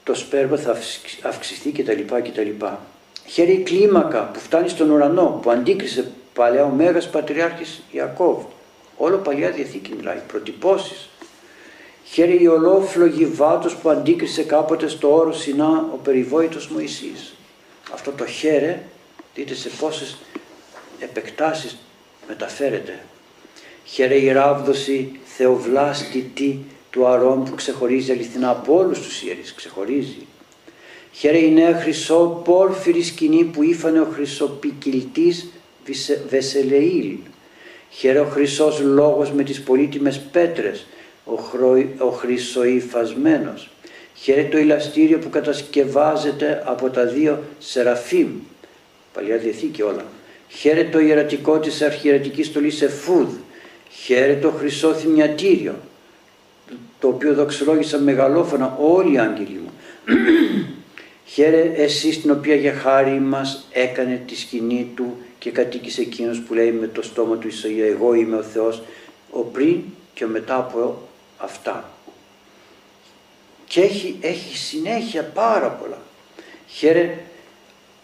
το σπέρμα θα αυξηθεί κτλ. κτλ. Χαίρε η κλίμακα που φτάνει στον ουρανό που αντίκρισε παλιά ο Μέγας Πατριάρχης Ιακώβ. Όλο παλιά Διαθήκη μιλάει, προτυπώσεις. Χαίρε η ολόφλογη βάτος που αντίκρισε κάποτε στο όρο Σινά ο περιβόητος Μωυσής. Αυτό το χαίρε, δείτε σε πόσες επεκτάσεις μεταφέρεται. Χαίρε η ράβδοση θεοβλάστητη του αρών που ξεχωρίζει αληθινά από όλους τους ιερείς, ξεχωρίζει. Χαίρε η νέα χρυσό πόρφυρη σκηνή που ήφανε ο χρυσοπικιλτής Βεσελεήλ. Χαίρε ο χρυσός λόγος με τις πολύτιμες πέτρες, ο, χρο, ο χρυσοϊφασμένος. Χαίρε το ηλαστήριο που κατασκευάζεται από τα δύο Σεραφείμ, Παλιά Διαθήκη όλα. Χαίρε το ιερατικό της αρχιερατικής στολής Εφούδ. Χαίρε το χρυσό θυμιατήριο, το οποίο δοξολόγησαν μεγαλόφωνα όλοι οι άγγελοι μου. Χαίρε εσύ την οποία για χάρη μας έκανε τη σκηνή του και κατοίκησε εκείνος που λέει με το στόμα του Ισαΐα εγώ είμαι ο Θεός ο πριν και ο μετά από αυτά. Και έχει, έχει συνέχεια πάρα πολλά. Χαίρε,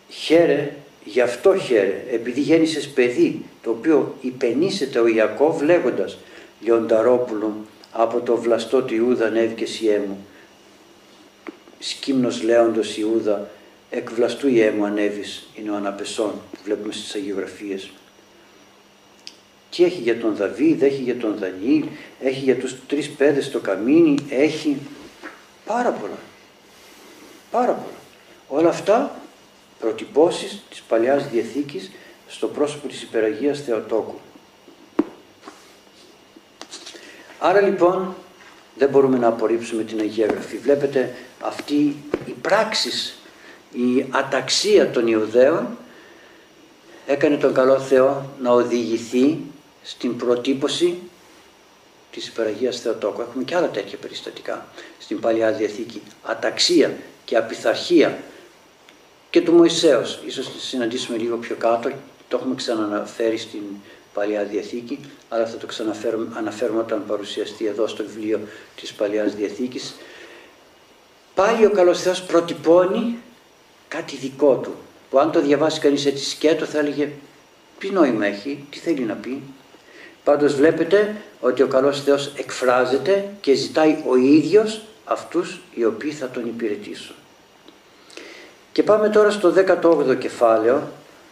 χαίρε, γι' αυτό χαίρε, επειδή γέννησες παιδί, το οποίο υπενήσεται ο Ιακώβ λέγοντας Λιονταρόπουλο από το βλαστό του Ιούδα ανέβηκες μου. Σκύμνος λέοντος Ιούδα, εκ βλαστού μου ανέβης, είναι ο αναπεσόν που βλέπουμε στις αγιογραφίες. Τι έχει για τον Δαβίδ, έχει για τον Δανιήλ, έχει για τους τρεις παιδες στο καμίνι, έχει πάρα πολλά. Πάρα πολλά. Όλα αυτά προτυπώσεις της Παλιάς Διαθήκης στο πρόσωπο της Υπεραγίας Θεοτόκου. Άρα λοιπόν δεν μπορούμε να απορρίψουμε την Αγία Γραφή. Βλέπετε αυτή η πράξη, η αταξία των Ιουδαίων έκανε τον καλό Θεό να οδηγηθεί στην προτύπωση της υπεραγίας Θεοτόκου. Έχουμε και άλλα τέτοια περιστατικά στην Παλιά Διαθήκη. Αταξία και απειθαρχία και του Μωυσέως. Ίσως συναντήσουμε λίγο πιο κάτω, το έχουμε ξαναναφέρει στην Παλιά Διαθήκη, αλλά θα το ξαναφέρουμε όταν παρουσιαστεί εδώ στο βιβλίο της Παλιάς Διαθήκης. Πάλι ο καλός Θεός προτυπώνει κάτι δικό του, που αν το διαβάσει κανείς έτσι σκέτο θα έλεγε τι νόημα έχει, τι θέλει να πει. Πάντως βλέπετε ότι ο καλός Θεός εκφράζεται και ζητάει ο ίδιος αυτούς οι οποίοι θα τον υπηρετήσουν. Και πάμε τώρα στο 18ο κεφάλαιο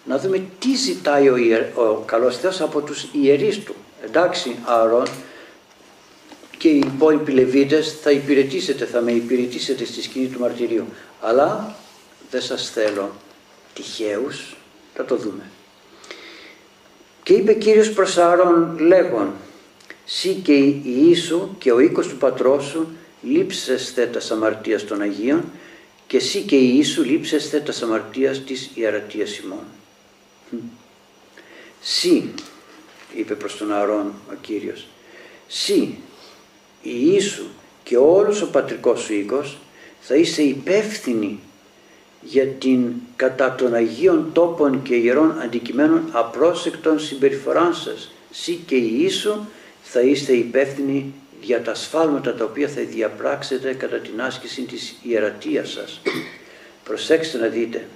να δούμε τι ζητάει ο, ιερ, ο καλός Θεός από τους ιερείς του. Εντάξει, Άρων και οι υπόλοιποι Λεβίτες θα υπηρετήσετε, θα με υπηρετήσετε στη σκηνή του μαρτυρίου. Αλλά δεν σας θέλω τυχαίους, θα το δούμε. Και είπε Κύριος προς Άρων λέγον, «Σύ και η Ιησού και ο οίκος του πατρός σου λείψεσθε τα αμαρτίας των Αγίων και εσύ και η Ιησού λείψεσθε τα αμαρτίας της ιερατείας ημών». Σύ, είπε προς τον Αρών ο Κύριος, Σύ, η Ιησού και όλος ο πατρικός σου οίκος θα είσαι υπεύθυνοι για την κατά των Αγίων τόπων και ιερών αντικειμένων απρόσεκτων συμπεριφοράν σας. Σύ και η Ιησού θα είστε υπεύθυνοι για τα σφάλματα τα οποία θα διαπράξετε κατά την άσκηση της ιερατείας σας. Προσέξτε να δείτε,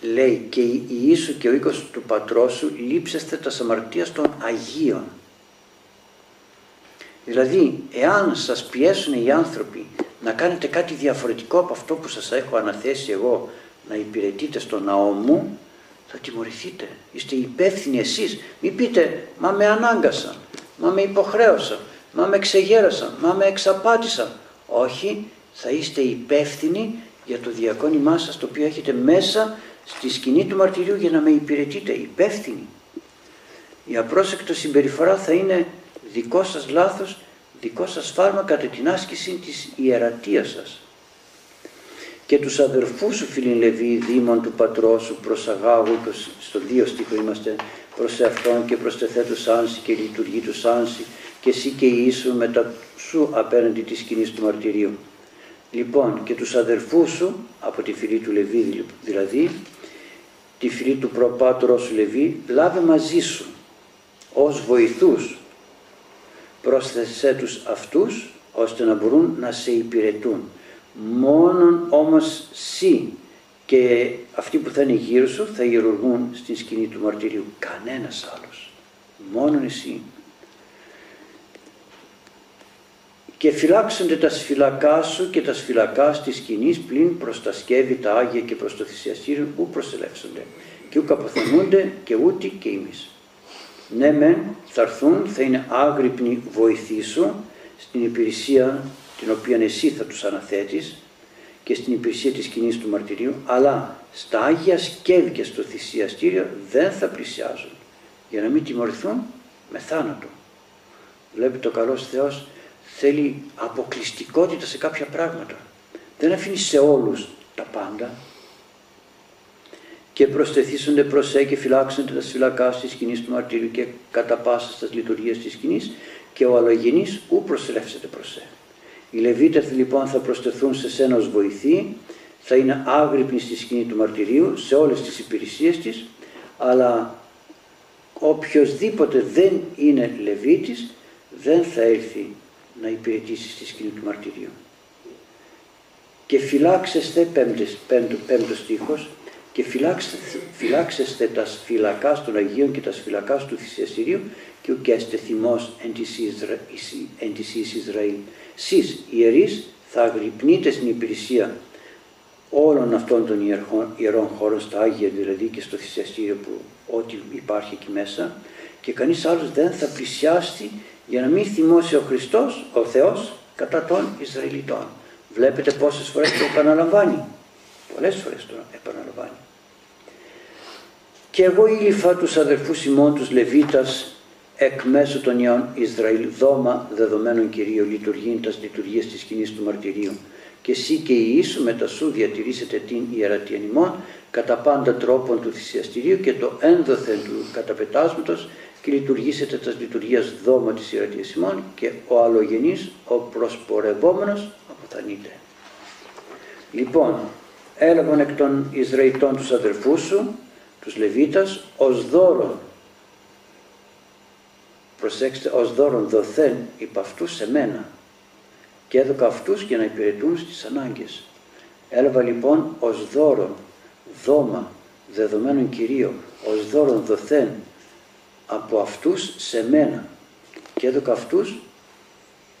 λέει και η Ιησού και ο οίκος του πατρός σου λείψεστε τα αμαρτίας των Αγίων. Δηλαδή, εάν σας πιέσουν οι άνθρωποι να κάνετε κάτι διαφορετικό από αυτό που σας έχω αναθέσει εγώ να υπηρετείτε στο ναό μου, θα τιμωρηθείτε. Είστε υπεύθυνοι εσείς. Μην πείτε, μα με ανάγκασαν, μα με υποχρέωσαν, μα με ξεγέρασαν, μα με εξαπάτησαν. Όχι, θα είστε υπεύθυνοι για το διακόνημά σας το οποίο έχετε μέσα στη σκηνή του μαρτυρίου για να με υπηρετείτε. Υπεύθυνοι. Η απρόσεκτο συμπεριφορά θα είναι δικό σας λάθος, δικό σας φάρμα κατά την άσκηση της ιερατείας σας. Και τους αδερφούς σου φίλοι Λεβί, δήμον του πατρός σου, προσαγάγου, στο δύο στίχο είμαστε, προς εαυτόν και προς τεθέτους άνση και λειτουργεί του άνση και εσύ και η Ιησού μετά σου απέναντι της σκηνής του μαρτυρίου. Λοιπόν και τους αδερφούς σου, από τη φυλή του Λεβί δηλαδή, τη φυλή του προπάτωρος σου Λεβί, λάβε μαζί σου ως βοηθούς πρόσθεσέ τους αυτούς ώστε να μπορούν να σε υπηρετούν. Μόνον όμως σύ και αυτοί που θα είναι γύρω σου θα ιερουργούν στην σκηνή του μαρτυρίου. Κανένας άλλος. Μόνον εσύ. Και φυλάξονται τα σφυλακά σου και τα σφυλακά της σκηνής πλην προς τα σκεύη, τα Άγια και προς το θυσιαστήριο που προσελεύσονται και ου αποθανούνται και ούτε και εμείς ναι μεν θα έρθουν, θα είναι άγρυπνοι βοηθοί σου στην υπηρεσία την οποία εσύ θα τους αναθέτεις και στην υπηρεσία της κοινής του μαρτυρίου, αλλά στα Άγια σκεύη και στο θυσιαστήριο δεν θα πλησιάζουν για να μην τιμωρηθούν με θάνατο. Βλέπετε ο καλός Θεός θέλει αποκλειστικότητα σε κάποια πράγματα. Δεν αφήνει σε όλους τα πάντα, και προσθεθήσονται προσέ και φυλάξονται τα φυλακά τη σκηνή του μαρτύριου και κατά πάσα στα λειτουργίες της σκηνής και ο αλλογενή ου προσελεύσεται προσέ. Οι Λεβίτες λοιπόν θα προσθεθούν σε σένα ως βοηθοί, θα είναι άγρυπνοι στη σκηνή του μαρτυρίου, σε όλες τις υπηρεσίες της, αλλά οποιοδήποτε δεν είναι Λεβίτης δεν θα έρθει να υπηρετήσει στη σκηνή του μαρτυρίου. Και φυλάξεστε, πέμπτος, πέμπτο, πέμπτος στίχος, και φυλάξεστε τα φυλακά των Αγίων και τα φυλακά του θυσιαστηρίου και ουκέστε θυμός εν της Ισραήλ. Σεις ιερείς θα αγρυπνείτε στην υπηρεσία όλων αυτών των ιερών χώρων στα Άγια δηλαδή και στο θυσιαστήριο που ό,τι υπάρχει εκεί μέσα και κανείς άλλος δεν θα πλησιάσει για να μην θυμώσει ο Χριστός, ο Θεός κατά των Ισραηλιτών. Βλέπετε πόσες φορές το επαναλαμβάνει. Πολλές φορές το επαναλαμβάνει. Και εγώ ήλυφα τους αδερφούς ημών τους Λεβίτας εκ μέσω των ιών Ισραήλ δώμα δεδομένων Κυρίω λειτουργήν τας λειτουργίες της σκηνής του μαρτυρίου και εσύ και η Ιησού μετά σου διατηρήσετε την ιερατή ημών κατά πάντα τρόπον του θυσιαστηρίου και το ένδοθεν του καταπετάσματος και λειτουργήσετε τας λειτουργίας δώμα της ιερατίας ημών και ο αλλογενής, ο προσπορευόμενος αποθανείται. Λοιπόν, έλαβαν εκ των Ισραηλιτών τους αδερφούς σου, τους Λεβίτας, ως δώρον. Προσέξτε, ως δώρον δοθέν υπ' αυτούς σε μένα και έδωκα αυτούς για να υπηρετούν στις ανάγκες. Έλαβα λοιπόν ως δώρον, δώμα, δεδομένων Κυρίω, ως δώρον δοθέν από αυτούς σε μένα και έδωκα αυτούς,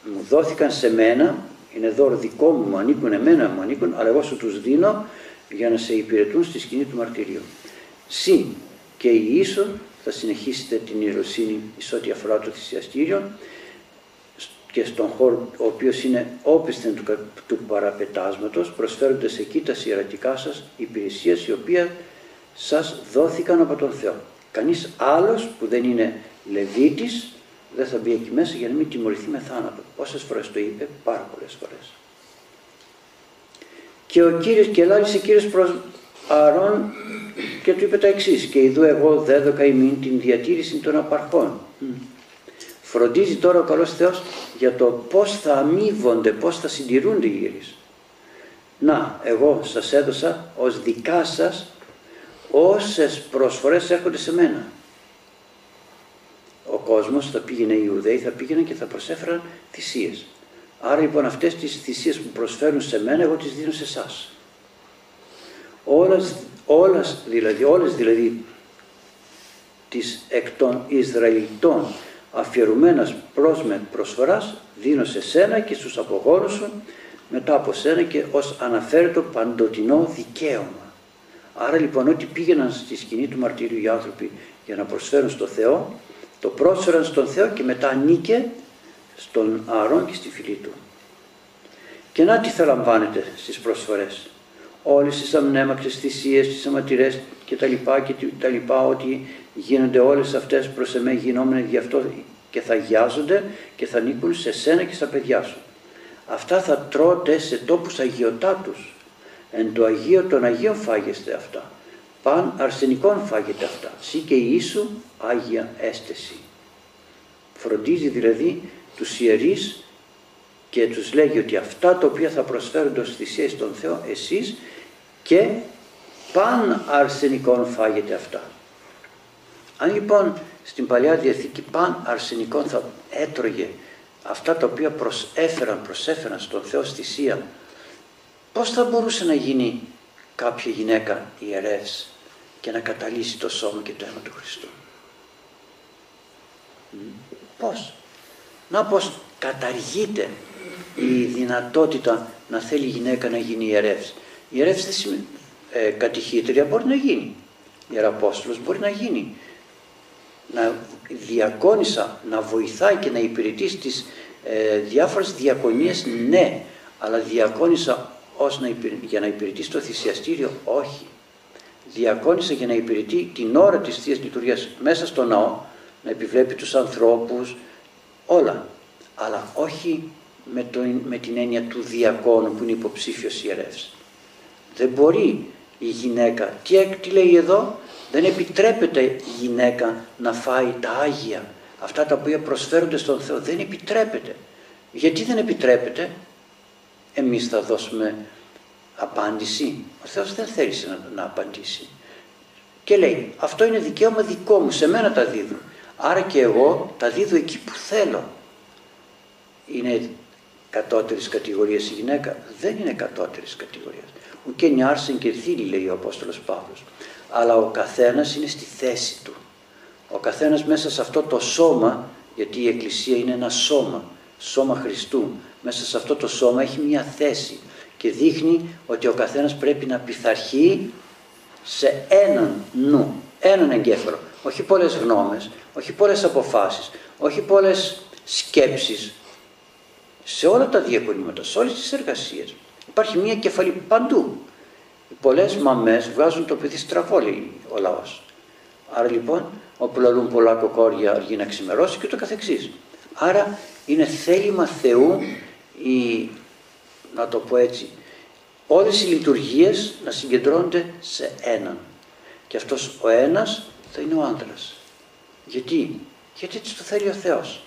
μου δόθηκαν σε μένα είναι δώρο δικό μου, μου ανήκουν εμένα, μου ανήκουν, αλλά εγώ σου τους δίνω για να σε υπηρετούν στη σκηνή του μαρτυρίου. Συν και η ίσο θα συνεχίσετε την ιεροσύνη εις ό,τι αφορά το θυσιαστήριο και στον χώρο ο οποίος είναι όπισθεν του, του παραπετάσματος προσφέροντας εκεί τα ιερατικά σας υπηρεσίες οι οποίες σας δόθηκαν από τον Θεό. Κανείς άλλος που δεν είναι Λεβίτης δεν θα μπει εκεί μέσα για να μην τιμωρηθεί με θάνατο. Πόσες φορές το είπε, πάρα πολλές φορές. Και ο Κύριος και ελάλησε Κύριος προς Αρών και του είπε τα εξής και ειδού εγώ δέδοκα ημίν την διατήρηση των απαρχών. Φροντίζει τώρα ο καλός Θεός για το πώς θα αμείβονται, πώς θα συντηρούνται οι γύρεις. Να, εγώ σας έδωσα ως δικά σας όσες προσφορές έρχονται σε μένα ο κόσμος θα πήγαινε, οι Ιουδαίοι θα πήγαιναν και θα προσέφεραν θυσίες. Άρα λοιπόν αυτές τις θυσίες που προσφέρουν σε μένα, εγώ τις δίνω σε εσάς. Όλες, όλες, δηλαδή, όλες δηλαδή τις εκ των Ισραηλιτών αφιερωμένας προς με προσφοράς δίνω σε σένα και στους απογόνους σου μετά από σένα και ως αναφέρετο παντοτινό δικαίωμα. Άρα λοιπόν ό,τι πήγαιναν στη σκηνή του μαρτύριου οι άνθρωποι για να προσφέρουν στο Θεό, το πρόσφεραν στον Θεό και μετά ανήκε στον Ααρών και στη φυλή του. Και να τι θα λαμβάνετε στις προσφορές; Όλες τις αμνέμακτες θυσίες, τις αματηρές και τα λοιπά και τα λοιπά ότι γίνονται όλες αυτές προς εμέ γινόμενοι γι' αυτό και θα γιάζονται και θα ανήκουν σε σένα και στα παιδιά σου. Αυτά θα τρώτε σε τόπους αγιοτάτους. Εν το Αγίο των Αγίων φάγεστε αυτά. Παν αρσενικών φάγετε αυτά. Σύ και Ιησού Άγια έστεση. Φροντίζει δηλαδή τους ιερείς και τους λέγει ότι αυτά τα οποία θα προσφέρονται ως θυσίες στον Θεό εσείς και παν αρσενικών φάγετε αυτά. Αν λοιπόν στην Παλιά Διαθήκη παν αρσενικών θα έτρωγε αυτά τα οποία προσέφεραν, προσέφεραν στον Θεό θυσία, πώς θα μπορούσε να γίνει κάποια γυναίκα ιερεύς και να καταλύσει το σώμα και το αίμα του Χριστού; Πώς; Να πώς καταργείται η δυνατότητα να θέλει η γυναίκα να γίνει ιερεύς. Η ιερεύς δεν σημαίνει ε, κατηχήτρια μπορεί να γίνει. Ιεραπόστολος μπορεί να γίνει. Να διακόνησα, να βοηθάει και να υπηρετεί στις ε, διάφορες διακονίες, ναι. Αλλά διακόνησα ως να για να υπηρετεί στο θυσιαστήριο, όχι. Διακόνησα για να υπηρετεί την ώρα της Θείας Λειτουργίας μέσα στο ναό, να επιβλέπει τους ανθρώπους, όλα. Αλλά όχι με, το, με την έννοια του διακόνου που είναι υποψήφιος ιερεύς. Δεν μπορεί η γυναίκα, τι, τι λέει εδώ, δεν επιτρέπεται η γυναίκα να φάει τα Άγια, αυτά τα οποία προσφέρονται στον Θεό, δεν επιτρέπεται. Γιατί δεν επιτρέπεται, εμείς θα δώσουμε απάντηση. Ο Θεός δεν θέλει να, να απαντήσει. Και λέει, αυτό είναι δικαίωμα δικό μου, σε μένα τα δίδω. Άρα και εγώ τα δίδω εκεί που θέλω. Είναι κατώτερης κατηγορίας η γυναίκα. Δεν είναι κατώτερης κατηγορίας. Ουκέ νιάρσεν και θύλη λέει ο Απόστολος Παύλος. Αλλά ο καθένας είναι στη θέση του. Ο καθένας μέσα σε αυτό το σώμα, γιατί η Εκκλησία είναι ένα σώμα, σώμα Χριστού, μέσα σε αυτό το σώμα έχει μια θέση και δείχνει ότι ο καθένας πρέπει να πειθαρχεί σε έναν νου, έναν εγκέφαλο. Όχι πολλές γνώμες, όχι πολλές αποφάσεις, όχι πολλές σκέψεις. Σε όλα τα διακονήματα, σε όλες τις εργασίες. Υπάρχει μια κεφαλή παντού. Πολλές μαμές βγάζουν το παιδί στραβό, λέει ο λαός. Άρα λοιπόν, όπου λαλούν πολλά κοκόρια αργεί να ξημερώσει και το καθεξής. Άρα είναι θέλημα Θεού η, να το πω έτσι, όλες οι λειτουργίες να συγκεντρώνονται σε έναν. Και αυτός ο ένας θα είναι ο άντρας. Γιατί, γιατί έτσι το θέλει ο Θεός.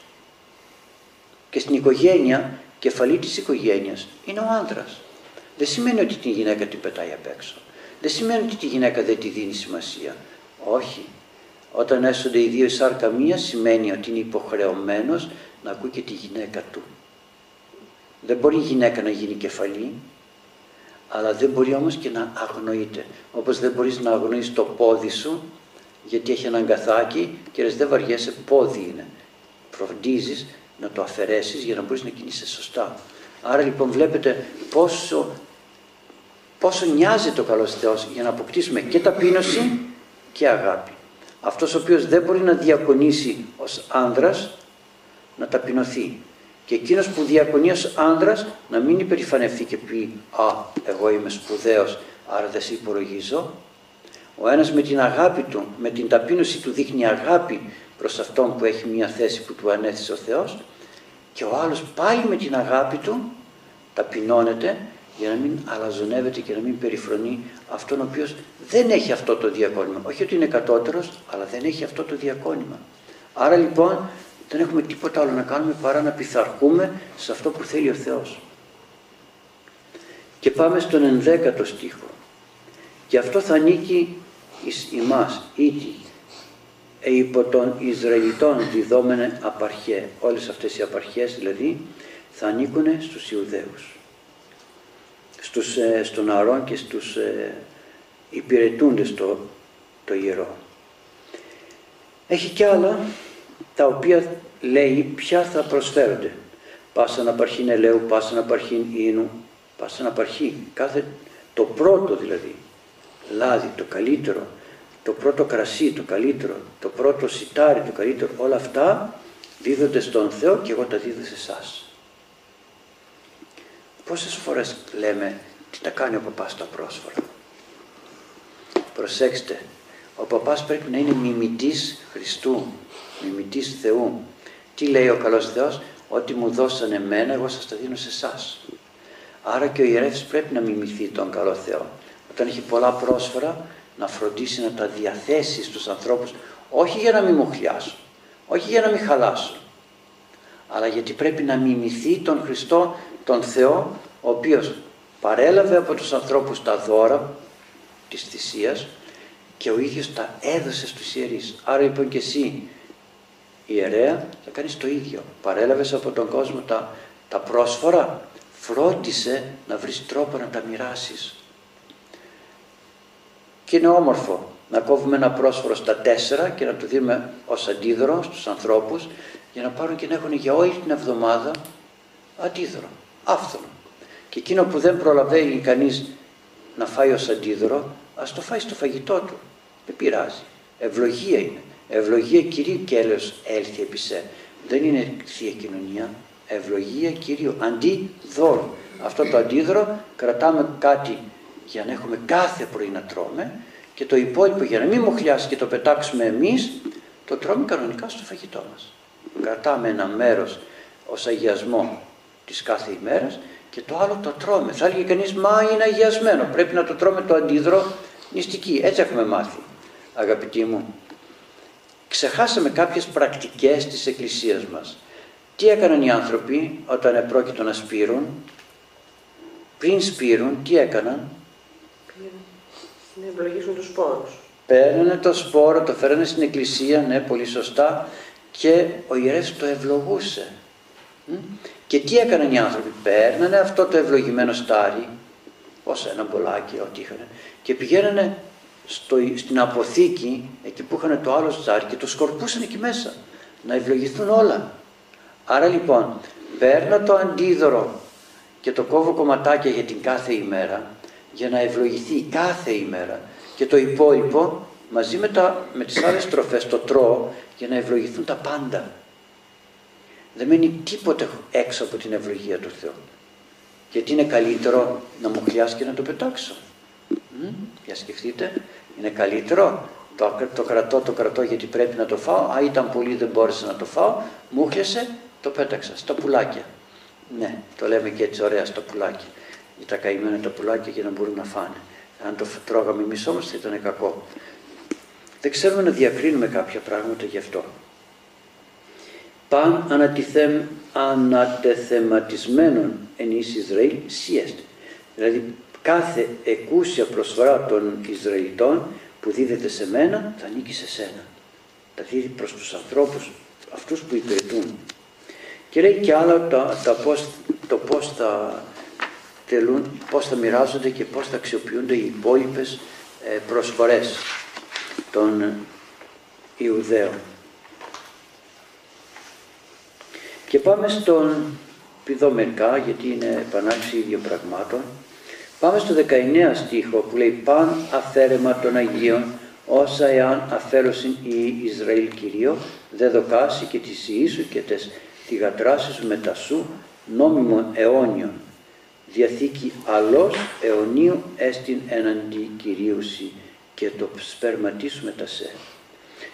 Και στην οικογένεια, κεφαλή της οικογένειας είναι ο άντρας. Δεν σημαίνει ότι τη γυναίκα την πετάει απ' έξω. Δεν σημαίνει ότι τη γυναίκα δεν τη δίνει σημασία. Όχι. Όταν έσονται οι δύο σάρκα μία σημαίνει ότι είναι υποχρεωμένος να ακούει και τη γυναίκα του. Δεν μπορεί η γυναίκα να γίνει κεφαλή, αλλά δεν μπορεί όμως και να αγνοείται. Όπως δεν μπορείς να αγνοείς το πόδι σου, γιατί έχει ένα αγκαθάκι και δεν βαριέσαι, πόδι είναι. Φροντίζεις να το αφαιρέσεις για να μπορείς να κινείσαι σωστά. Άρα λοιπόν βλέπετε πόσο, πόσο νοιάζεται ο καλός Θεός για να αποκτήσουμε και ταπείνωση και αγάπη. Αυτός ο οποίος δεν μπορεί να διακονήσει ως άνδρας, να ταπεινωθεί. Και εκείνος που διακονεί ως άνδρας να μην υπερηφανευτεί και πει «Α, εγώ είμαι σπουδαίος, άρα δεν σε υπολογίζω». Ο ένας με την αγάπη του, με την ταπείνωση του δείχνει αγάπη προς αυτόν που έχει μια θέση που του ανέθεσε ο Θεός και ο άλλος πάλι με την αγάπη του ταπεινώνεται για να μην αλαζονεύεται και να μην περιφρονεί αυτόν ο οποίος δεν έχει αυτό το διακόνημα. Όχι ότι είναι κατώτερος, αλλά δεν έχει αυτό το διακόνημα. Άρα λοιπόν δεν έχουμε τίποτα άλλο να κάνουμε παρά να πειθαρχούμε σε αυτό που θέλει ο Θεός. Και πάμε στον ενδέκατο στίχο. Και αυτό θα ανήκει εις ημάς, ήτι, ε, υπό των Ισραηλιτών διδόμενε απαρχέ. Όλες αυτές οι απαρχές δηλαδή θα ανήκουν στους Ιουδαίους. Στους, ε, στον Αρών και στους, ε, υπηρετούνται στο το ιερό. Έχει κι άλλα τα οποία λέει ποια θα προσφέρονται. Πάσα να παρχήν ελαίου, πάσα να παρχήν ίνου, πάσα να παρχή. Κάθε, το πρώτο δηλαδή, λάδι, το καλύτερο, το πρώτο κρασί, το καλύτερο, το πρώτο σιτάρι, το καλύτερο, όλα αυτά δίδονται στον Θεό και εγώ τα δίδω σε εσάς. Πόσες φορές λέμε τι τα κάνει ο παπάς τα πρόσφορα. Προσέξτε, ο παπάς πρέπει να είναι μιμητής Χριστού, μιμητής Θεού. Τι λέει ο καλός Θεός, ότι μου δώσανε εμένα, εγώ σας τα δίνω σε εσάς. Άρα και ο ιερεύς πρέπει να μιμηθεί τον καλό Θεό. Όταν έχει πολλά πρόσφορα, να φροντίσει να τα διαθέσει στους ανθρώπους, όχι για να μην μου χλιάσουν, όχι για να μην χαλάσουν, αλλά γιατί πρέπει να μιμηθεί τον Χριστό, τον Θεό, ο οποίος παρέλαβε από τους ανθρώπους τα δώρα της θυσίας και ο ίδιος τα έδωσε στους ιερείς. Άρα λοιπόν και εσύ ιερέα θα κάνεις το ίδιο. Παρέλαβες από τον κόσμο τα, τα πρόσφορα, φρόντισε να βρεις τρόπο να τα μοιράσεις. Και είναι όμορφο να κόβουμε ένα πρόσφορο στα τέσσερα και να το δίνουμε ως αντίδωρο στους ανθρώπους για να πάρουν και να έχουν για όλη την εβδομάδα αντίδωρο, άφθονο. Και εκείνο που δεν προλαβαίνει κανείς να φάει ως αντίδωρο, ας το φάει στο φαγητό του. Δεν πειράζει. Ευλογία είναι. Ευλογία Κυρίου και έλεος έλθει επί σε. Δεν είναι Θεία Κοινωνία. Ευλογία Κυρίου. Αντί δώρο. Αυτό το αντίδωρο κρατάμε κάτι για να έχουμε κάθε πρωί να τρώμε και το υπόλοιπο για να μην μοχλιάσει και το πετάξουμε εμείς, το τρώμε κανονικά στο φαγητό μας. Κρατάμε ένα μέρος ως αγιασμό της κάθε ημέρας και το άλλο το τρώμε. Θα έλεγε κανείς, μα είναι αγιασμένο, πρέπει να το τρώμε το αντίδρο νηστική. Έτσι έχουμε μάθει, αγαπητοί μου. Ξεχάσαμε κάποιες πρακτικές της Εκκλησίας μας. Τι έκαναν οι άνθρωποι όταν επρόκειτο να σπείρουν, πριν σπείρουν, τι έκαναν; Να ευλογήσουν τους σπόρους. Παίρνανε το σπόρο, το φέρανε στην εκκλησία, ναι, πολύ σωστά, και ο ιερεύς το ευλογούσε. Και τι έκαναν οι άνθρωποι, παίρνανε αυτό το ευλογημένο στάρι, ως ένα μπολάκι, ό,τι είχαν, και πηγαίνανε στο, στην αποθήκη, εκεί που είχαν το άλλο στάρι και το σκορπούσαν εκεί μέσα, να ευλογηθούν όλα. Άρα λοιπόν, παίρνω το αντίδωρο και το κόβω κομματάκια για την κάθε ημέρα, για να ευλογηθεί κάθε ημέρα και το υπόλοιπο μαζί με, τα, με τις άλλες τροφές το τρώω για να ευλογηθούν τα πάντα. Δεν μένει τίποτε έξω από την ευλογία του Θεού. Γιατί είναι καλύτερο να μου χλιάσει και να το πετάξω. Μ; Για σκεφτείτε, είναι καλύτερο το, το κρατώ, το κρατώ γιατί πρέπει να το φάω. Α, ήταν πολύ, δεν μπόρεσα να το φάω. Μου χλιασε, το πέταξα στα πουλάκια. Ναι, το λέμε και έτσι ωραία στα πουλάκια. Για τα καημένα τα πουλάκια για να μπορούν να φάνε. Αν το τρώγαμε εμείς όμως θα ήταν κακό. Δεν ξέρουμε να διακρίνουμε κάποια πράγματα γι' αυτό. Παν ανατιθέμ, ανατεθεματισμένων εν εις Ισραήλ σιέστ. Δηλαδή κάθε εκούσια προσφορά των Ισραηλιτών που δίδεται σε μένα θα ανήκει σε σένα. Τα δίδει προς τους ανθρώπους αυτούς που υπηρετούν. Και λέει και άλλα τα, τα πώς, το πώς θα τελούν, πώς θα μοιράζονται και πώς θα αξιοποιούνται οι υπόλοιπες ε, προσφορές των Ιουδαίων. Και πάμε στον, πηδώ μερικά γιατί είναι επανάληψη ίδιων πραγμάτων. Πάμε στο 19 στίχο που λέει «Παν αφαίρεμα των Αγίων, όσα εάν αφαίρωσιν η Ισραήλ Κυρίω, δε δοκάσει και τη Ιησού και τες θυγατράσεις μετά σου, νόμιμον αιώνιον, διαθήκη αλός αιωνίου έστιν έναντι Κυρίουσι και το σπέρματί σου μετά σε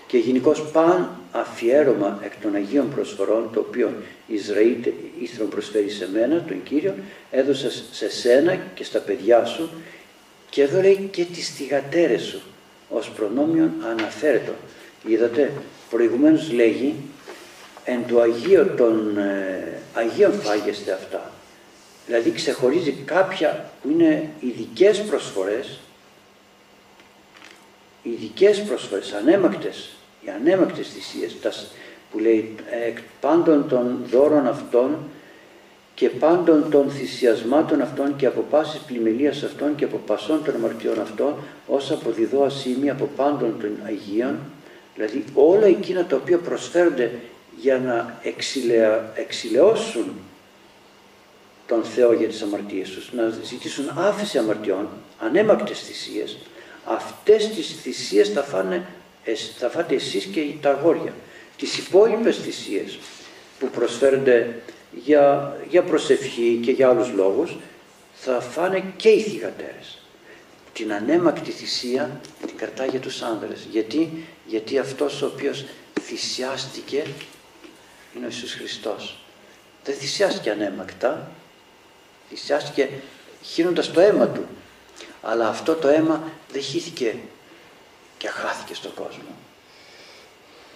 και γενικώς παν αφιέρωμα εκ των Αγίων προσφορών το οποίο Ισραήλ ήθελον προσφέρει σε μένα, τον Κύριο, έδωσα σε σένα και στα παιδιά σου και εδώ λέει και τις θυγατέρες σου ως προνόμιον αναφέρετο. Είδατε, προηγουμένως λέγει εν το Αγίο των ε, Αγίων φάγεστε αυτά. Δηλαδή ξεχωρίζει κάποια που είναι ειδικές προσφορές, ειδικές προσφορές, ανέμακτες οι ανέμακτες θυσίες που λέει εκ πάντων των δώρων αυτών και πάντων των θυσιασμάτων αυτών και από πάσης πλημελίας αυτών και από πασών των αμαρτιών αυτών, όσα αποδιδώ ασήμι από πάντων των Αγίων, δηλαδή όλα εκείνα τα οποία προσφέρονται για να εξηλαιώσουν τον Θεό για τις αμαρτίες τους, να ζητήσουν άφηση αμαρτιών, ανέμακτες θυσίες, αυτές τις θυσίες θα, φάνε, θα φάτε εσείς και τα αγόρια. Τις υπόλοιπες θυσίες που προσφέρονται για, για προσευχή και για άλλους λόγους, θα φάνε και οι θυγατέρες. Την ανέμακτη θυσία την κρατά για τους άνδρες. Γιατί, γιατί αυτός ο οποίος θυσιάστηκε είναι ο Ιησούς Χριστός. Δεν θυσιάστηκε ανέμακτα, θυσιάστηκε χύνοντας το αίμα του. Αλλά αυτό το αίμα δεν χύθηκε και χάθηκε στον κόσμο.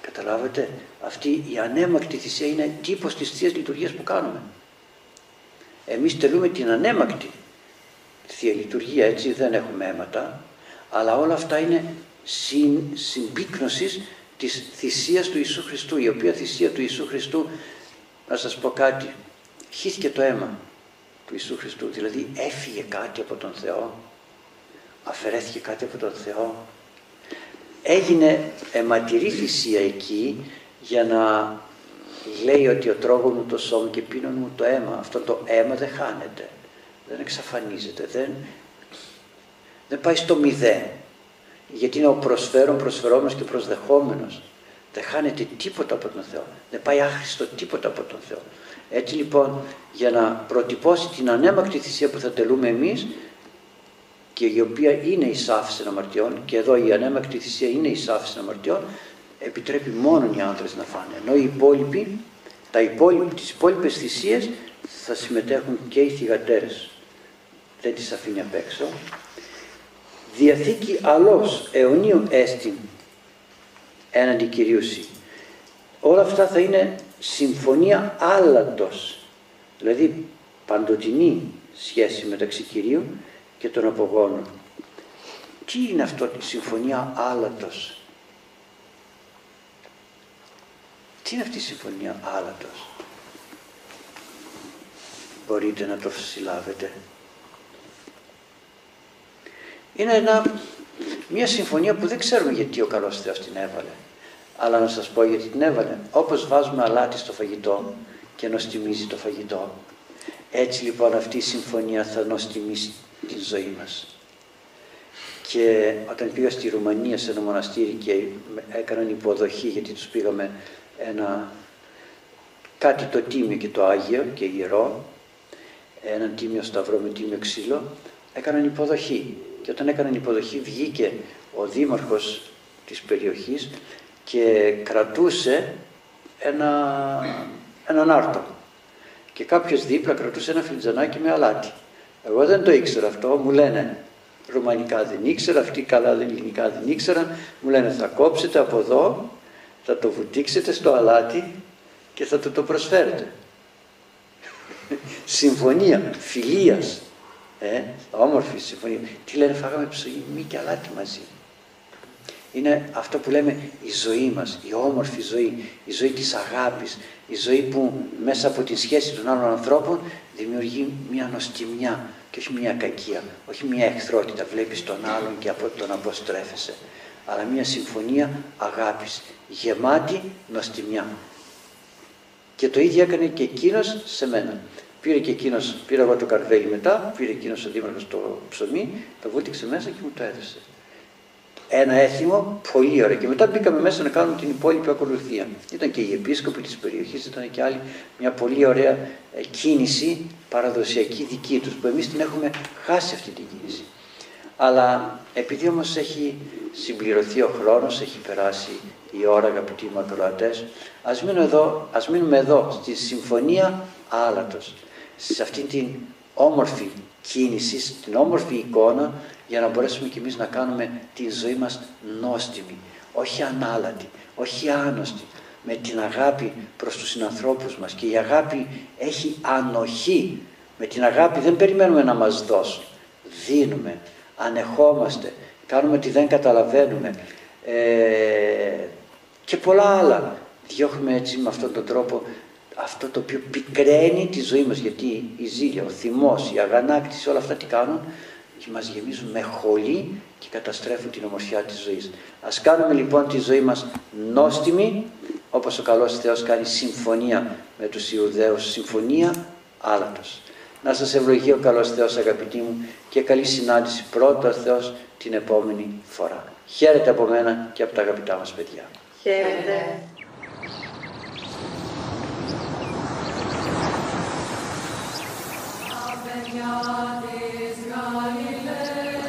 Καταλάβετε, αυτή η ανέμακτη θυσία είναι τύπος της Θείας Λειτουργίας που κάνουμε. Εμείς τελούμε την ανέμακτη Θεία Λειτουργία, έτσι δεν έχουμε αίματα, αλλά όλα αυτά είναι συν, συμπίκνωσης της θυσίας του Ιησού Χριστού, η οποία θυσία του Ιησού Χριστού, να σας πω κάτι, χύθηκε το αίμα του Ιησού Χριστού, δηλαδή έφυγε κάτι από τον Θεό, αφαιρέθηκε κάτι από τον Θεό, έγινε αιματηρή θυσία εκεί για να λέει ότι ο τρώγων μου το σώμα και πίνων μου το αίμα. Αυτό το αίμα δεν χάνεται, δεν εξαφανίζεται, δεν, δεν πάει στο μηδέν. Γιατί είναι ο προσφέρον, προσφερόμενος και προσδεχόμενος. Δεν χάνεται τίποτα από τον Θεό. Δεν πάει άχρηστο τίποτα από τον Θεό. Έτσι λοιπόν για να προτυπώσει την ανέμακτη θυσία που θα τελούμε εμείς και η οποία είναι η σάφηση αμαρτιών και εδώ η ανέμακτη θυσία είναι η σάφηση αμαρτιών επιτρέπει μόνο οι άνδρες να φάνε. Ενώ οι υπόλοιποι, τα υπόλοιποι, τις υπόλοιπες θυσίες θα συμμετέχουν και οι θυγατέρες. Δεν τις αφήνει απ' έξω. Διαθήκη αλός αιωνίων έστιν έναντι Κυρίουσι όλα αυτά θα είναι συμφωνία άλατος δηλαδή παντοτινή σχέση μεταξύ Κυρίου και των απογόνων. Τι είναι αυτό η συμφωνία άλατος. Τι είναι αυτή η συμφωνία άλατος. Μπορείτε να το συλλάβετε. Είναι ένα, μια συμφωνία που δεν ξέρουμε γιατί ο καλός Θεός την έβαλε. Αλλά να σας πω γιατί την έβαλε. Όπως βάζουμε αλάτι στο φαγητό και νοστιμίζει το φαγητό. Έτσι λοιπόν αυτή η συμφωνία θα νοστιμήσει τη ζωή μας. Και όταν πήγα στη Ρουμανία σε ένα μοναστήρι και έκαναν υποδοχή γιατί τους πήγαμε ένα κάτι το τίμιο και το Άγιο και ιερό, ένα τίμιο σταυρό με τίμιο ξύλο, έκαναν υποδοχή. Και όταν έκαναν υποδοχή βγήκε ο δήμαρχος της περιοχής και κρατούσε ένα, έναν άρτο. Και κάποιος δίπλα κρατούσε ένα φλιτζανάκι με αλάτι. Εγώ δεν το ήξερα αυτό, μου λένε ρουμανικά δεν ήξερα, αυτοί καλά δεν ελληνικά δεν ήξεραν, μου λένε θα κόψετε από εδώ, θα το βουτήξετε στο αλάτι και θα το το προσφέρετε. συμφωνία, φιλίας, ε, όμορφη συμφωνία. Τι λένε φάγαμε ψωμί και αλάτι μαζί. Είναι αυτό που λέμε η ζωή μας, η όμορφη ζωή, η ζωή της αγάπης, η ζωή που μέσα από τη σχέση των άλλων ανθρώπων δημιουργεί μια νοστιμιά και όχι μια κακία, όχι μια εχθρότητα. Βλέπεις τον άλλον και από τον αποστρέφεσαι. Αλλά μια συμφωνία αγάπης, γεμάτη νοστιμιά. Και το ίδιο έκανε και εκείνος σε μένα. Πήρε και εκείνος, πήρα εγώ το καρβέλι μετά, πήρε εκείνος ο δήμαρχος το ψωμί, το βούτυξε μέσα και μου το έδωσε ένα έθιμο, πολύ ωραίο. Και μετά μπήκαμε μέσα να κάνουμε την υπόλοιπη ακολουθία. Ήταν και οι επίσκοποι της περιοχής, ήταν και άλλη μια πολύ ωραία ε, κίνηση παραδοσιακή δική τους, που εμείς την έχουμε χάσει αυτή την κίνηση. Αλλά επειδή όμως έχει συμπληρωθεί ο χρόνος, έχει περάσει η ώρα αγαπητοί μου ακροατές, ας, εδώ, ας μείνουμε εδώ στη Συμφωνία Άλατος, σε αυτή την όμορφη κίνηση, στην όμορφη εικόνα για να μπορέσουμε κι εμείς να κάνουμε τη ζωή μας νόστιμη, όχι ανάλατη, όχι άnosτη, με την αγάπη προς τους συνανθρώπους μας και η αγάπη έχει ανοχή. Με την αγάπη δεν περιμένουμε να μας δώσουν, δίνουμε, ανεχόμαστε, κάνουμε ότι δεν καταλαβαίνουμε ε, και πολλά άλλα. Διώχνουμε έτσι με αυτόν τον τρόπο αυτό το οποίο πικραίνει τη ζωή μας, γιατί η ζήλια, ο θυμός, η αγανάκτηση, όλα αυτά τι κάνουν, και μας γεμίζουν με χολή και καταστρέφουν την ομορφιά της ζωής. Ας κάνουμε λοιπόν τη ζωή μας νόστιμη, όπως ο καλός Θεός κάνει συμφωνία με τους Ιουδαίους, συμφωνία άλατος. Να σας ευλογεί ο καλός Θεός αγαπητοί μου και καλή συνάντηση πρώτα Θεός την επόμενη φορά. Χαίρετε από μένα και από τα αγαπητά μας παιδιά. Χαίρετε. Aleluia, Israele.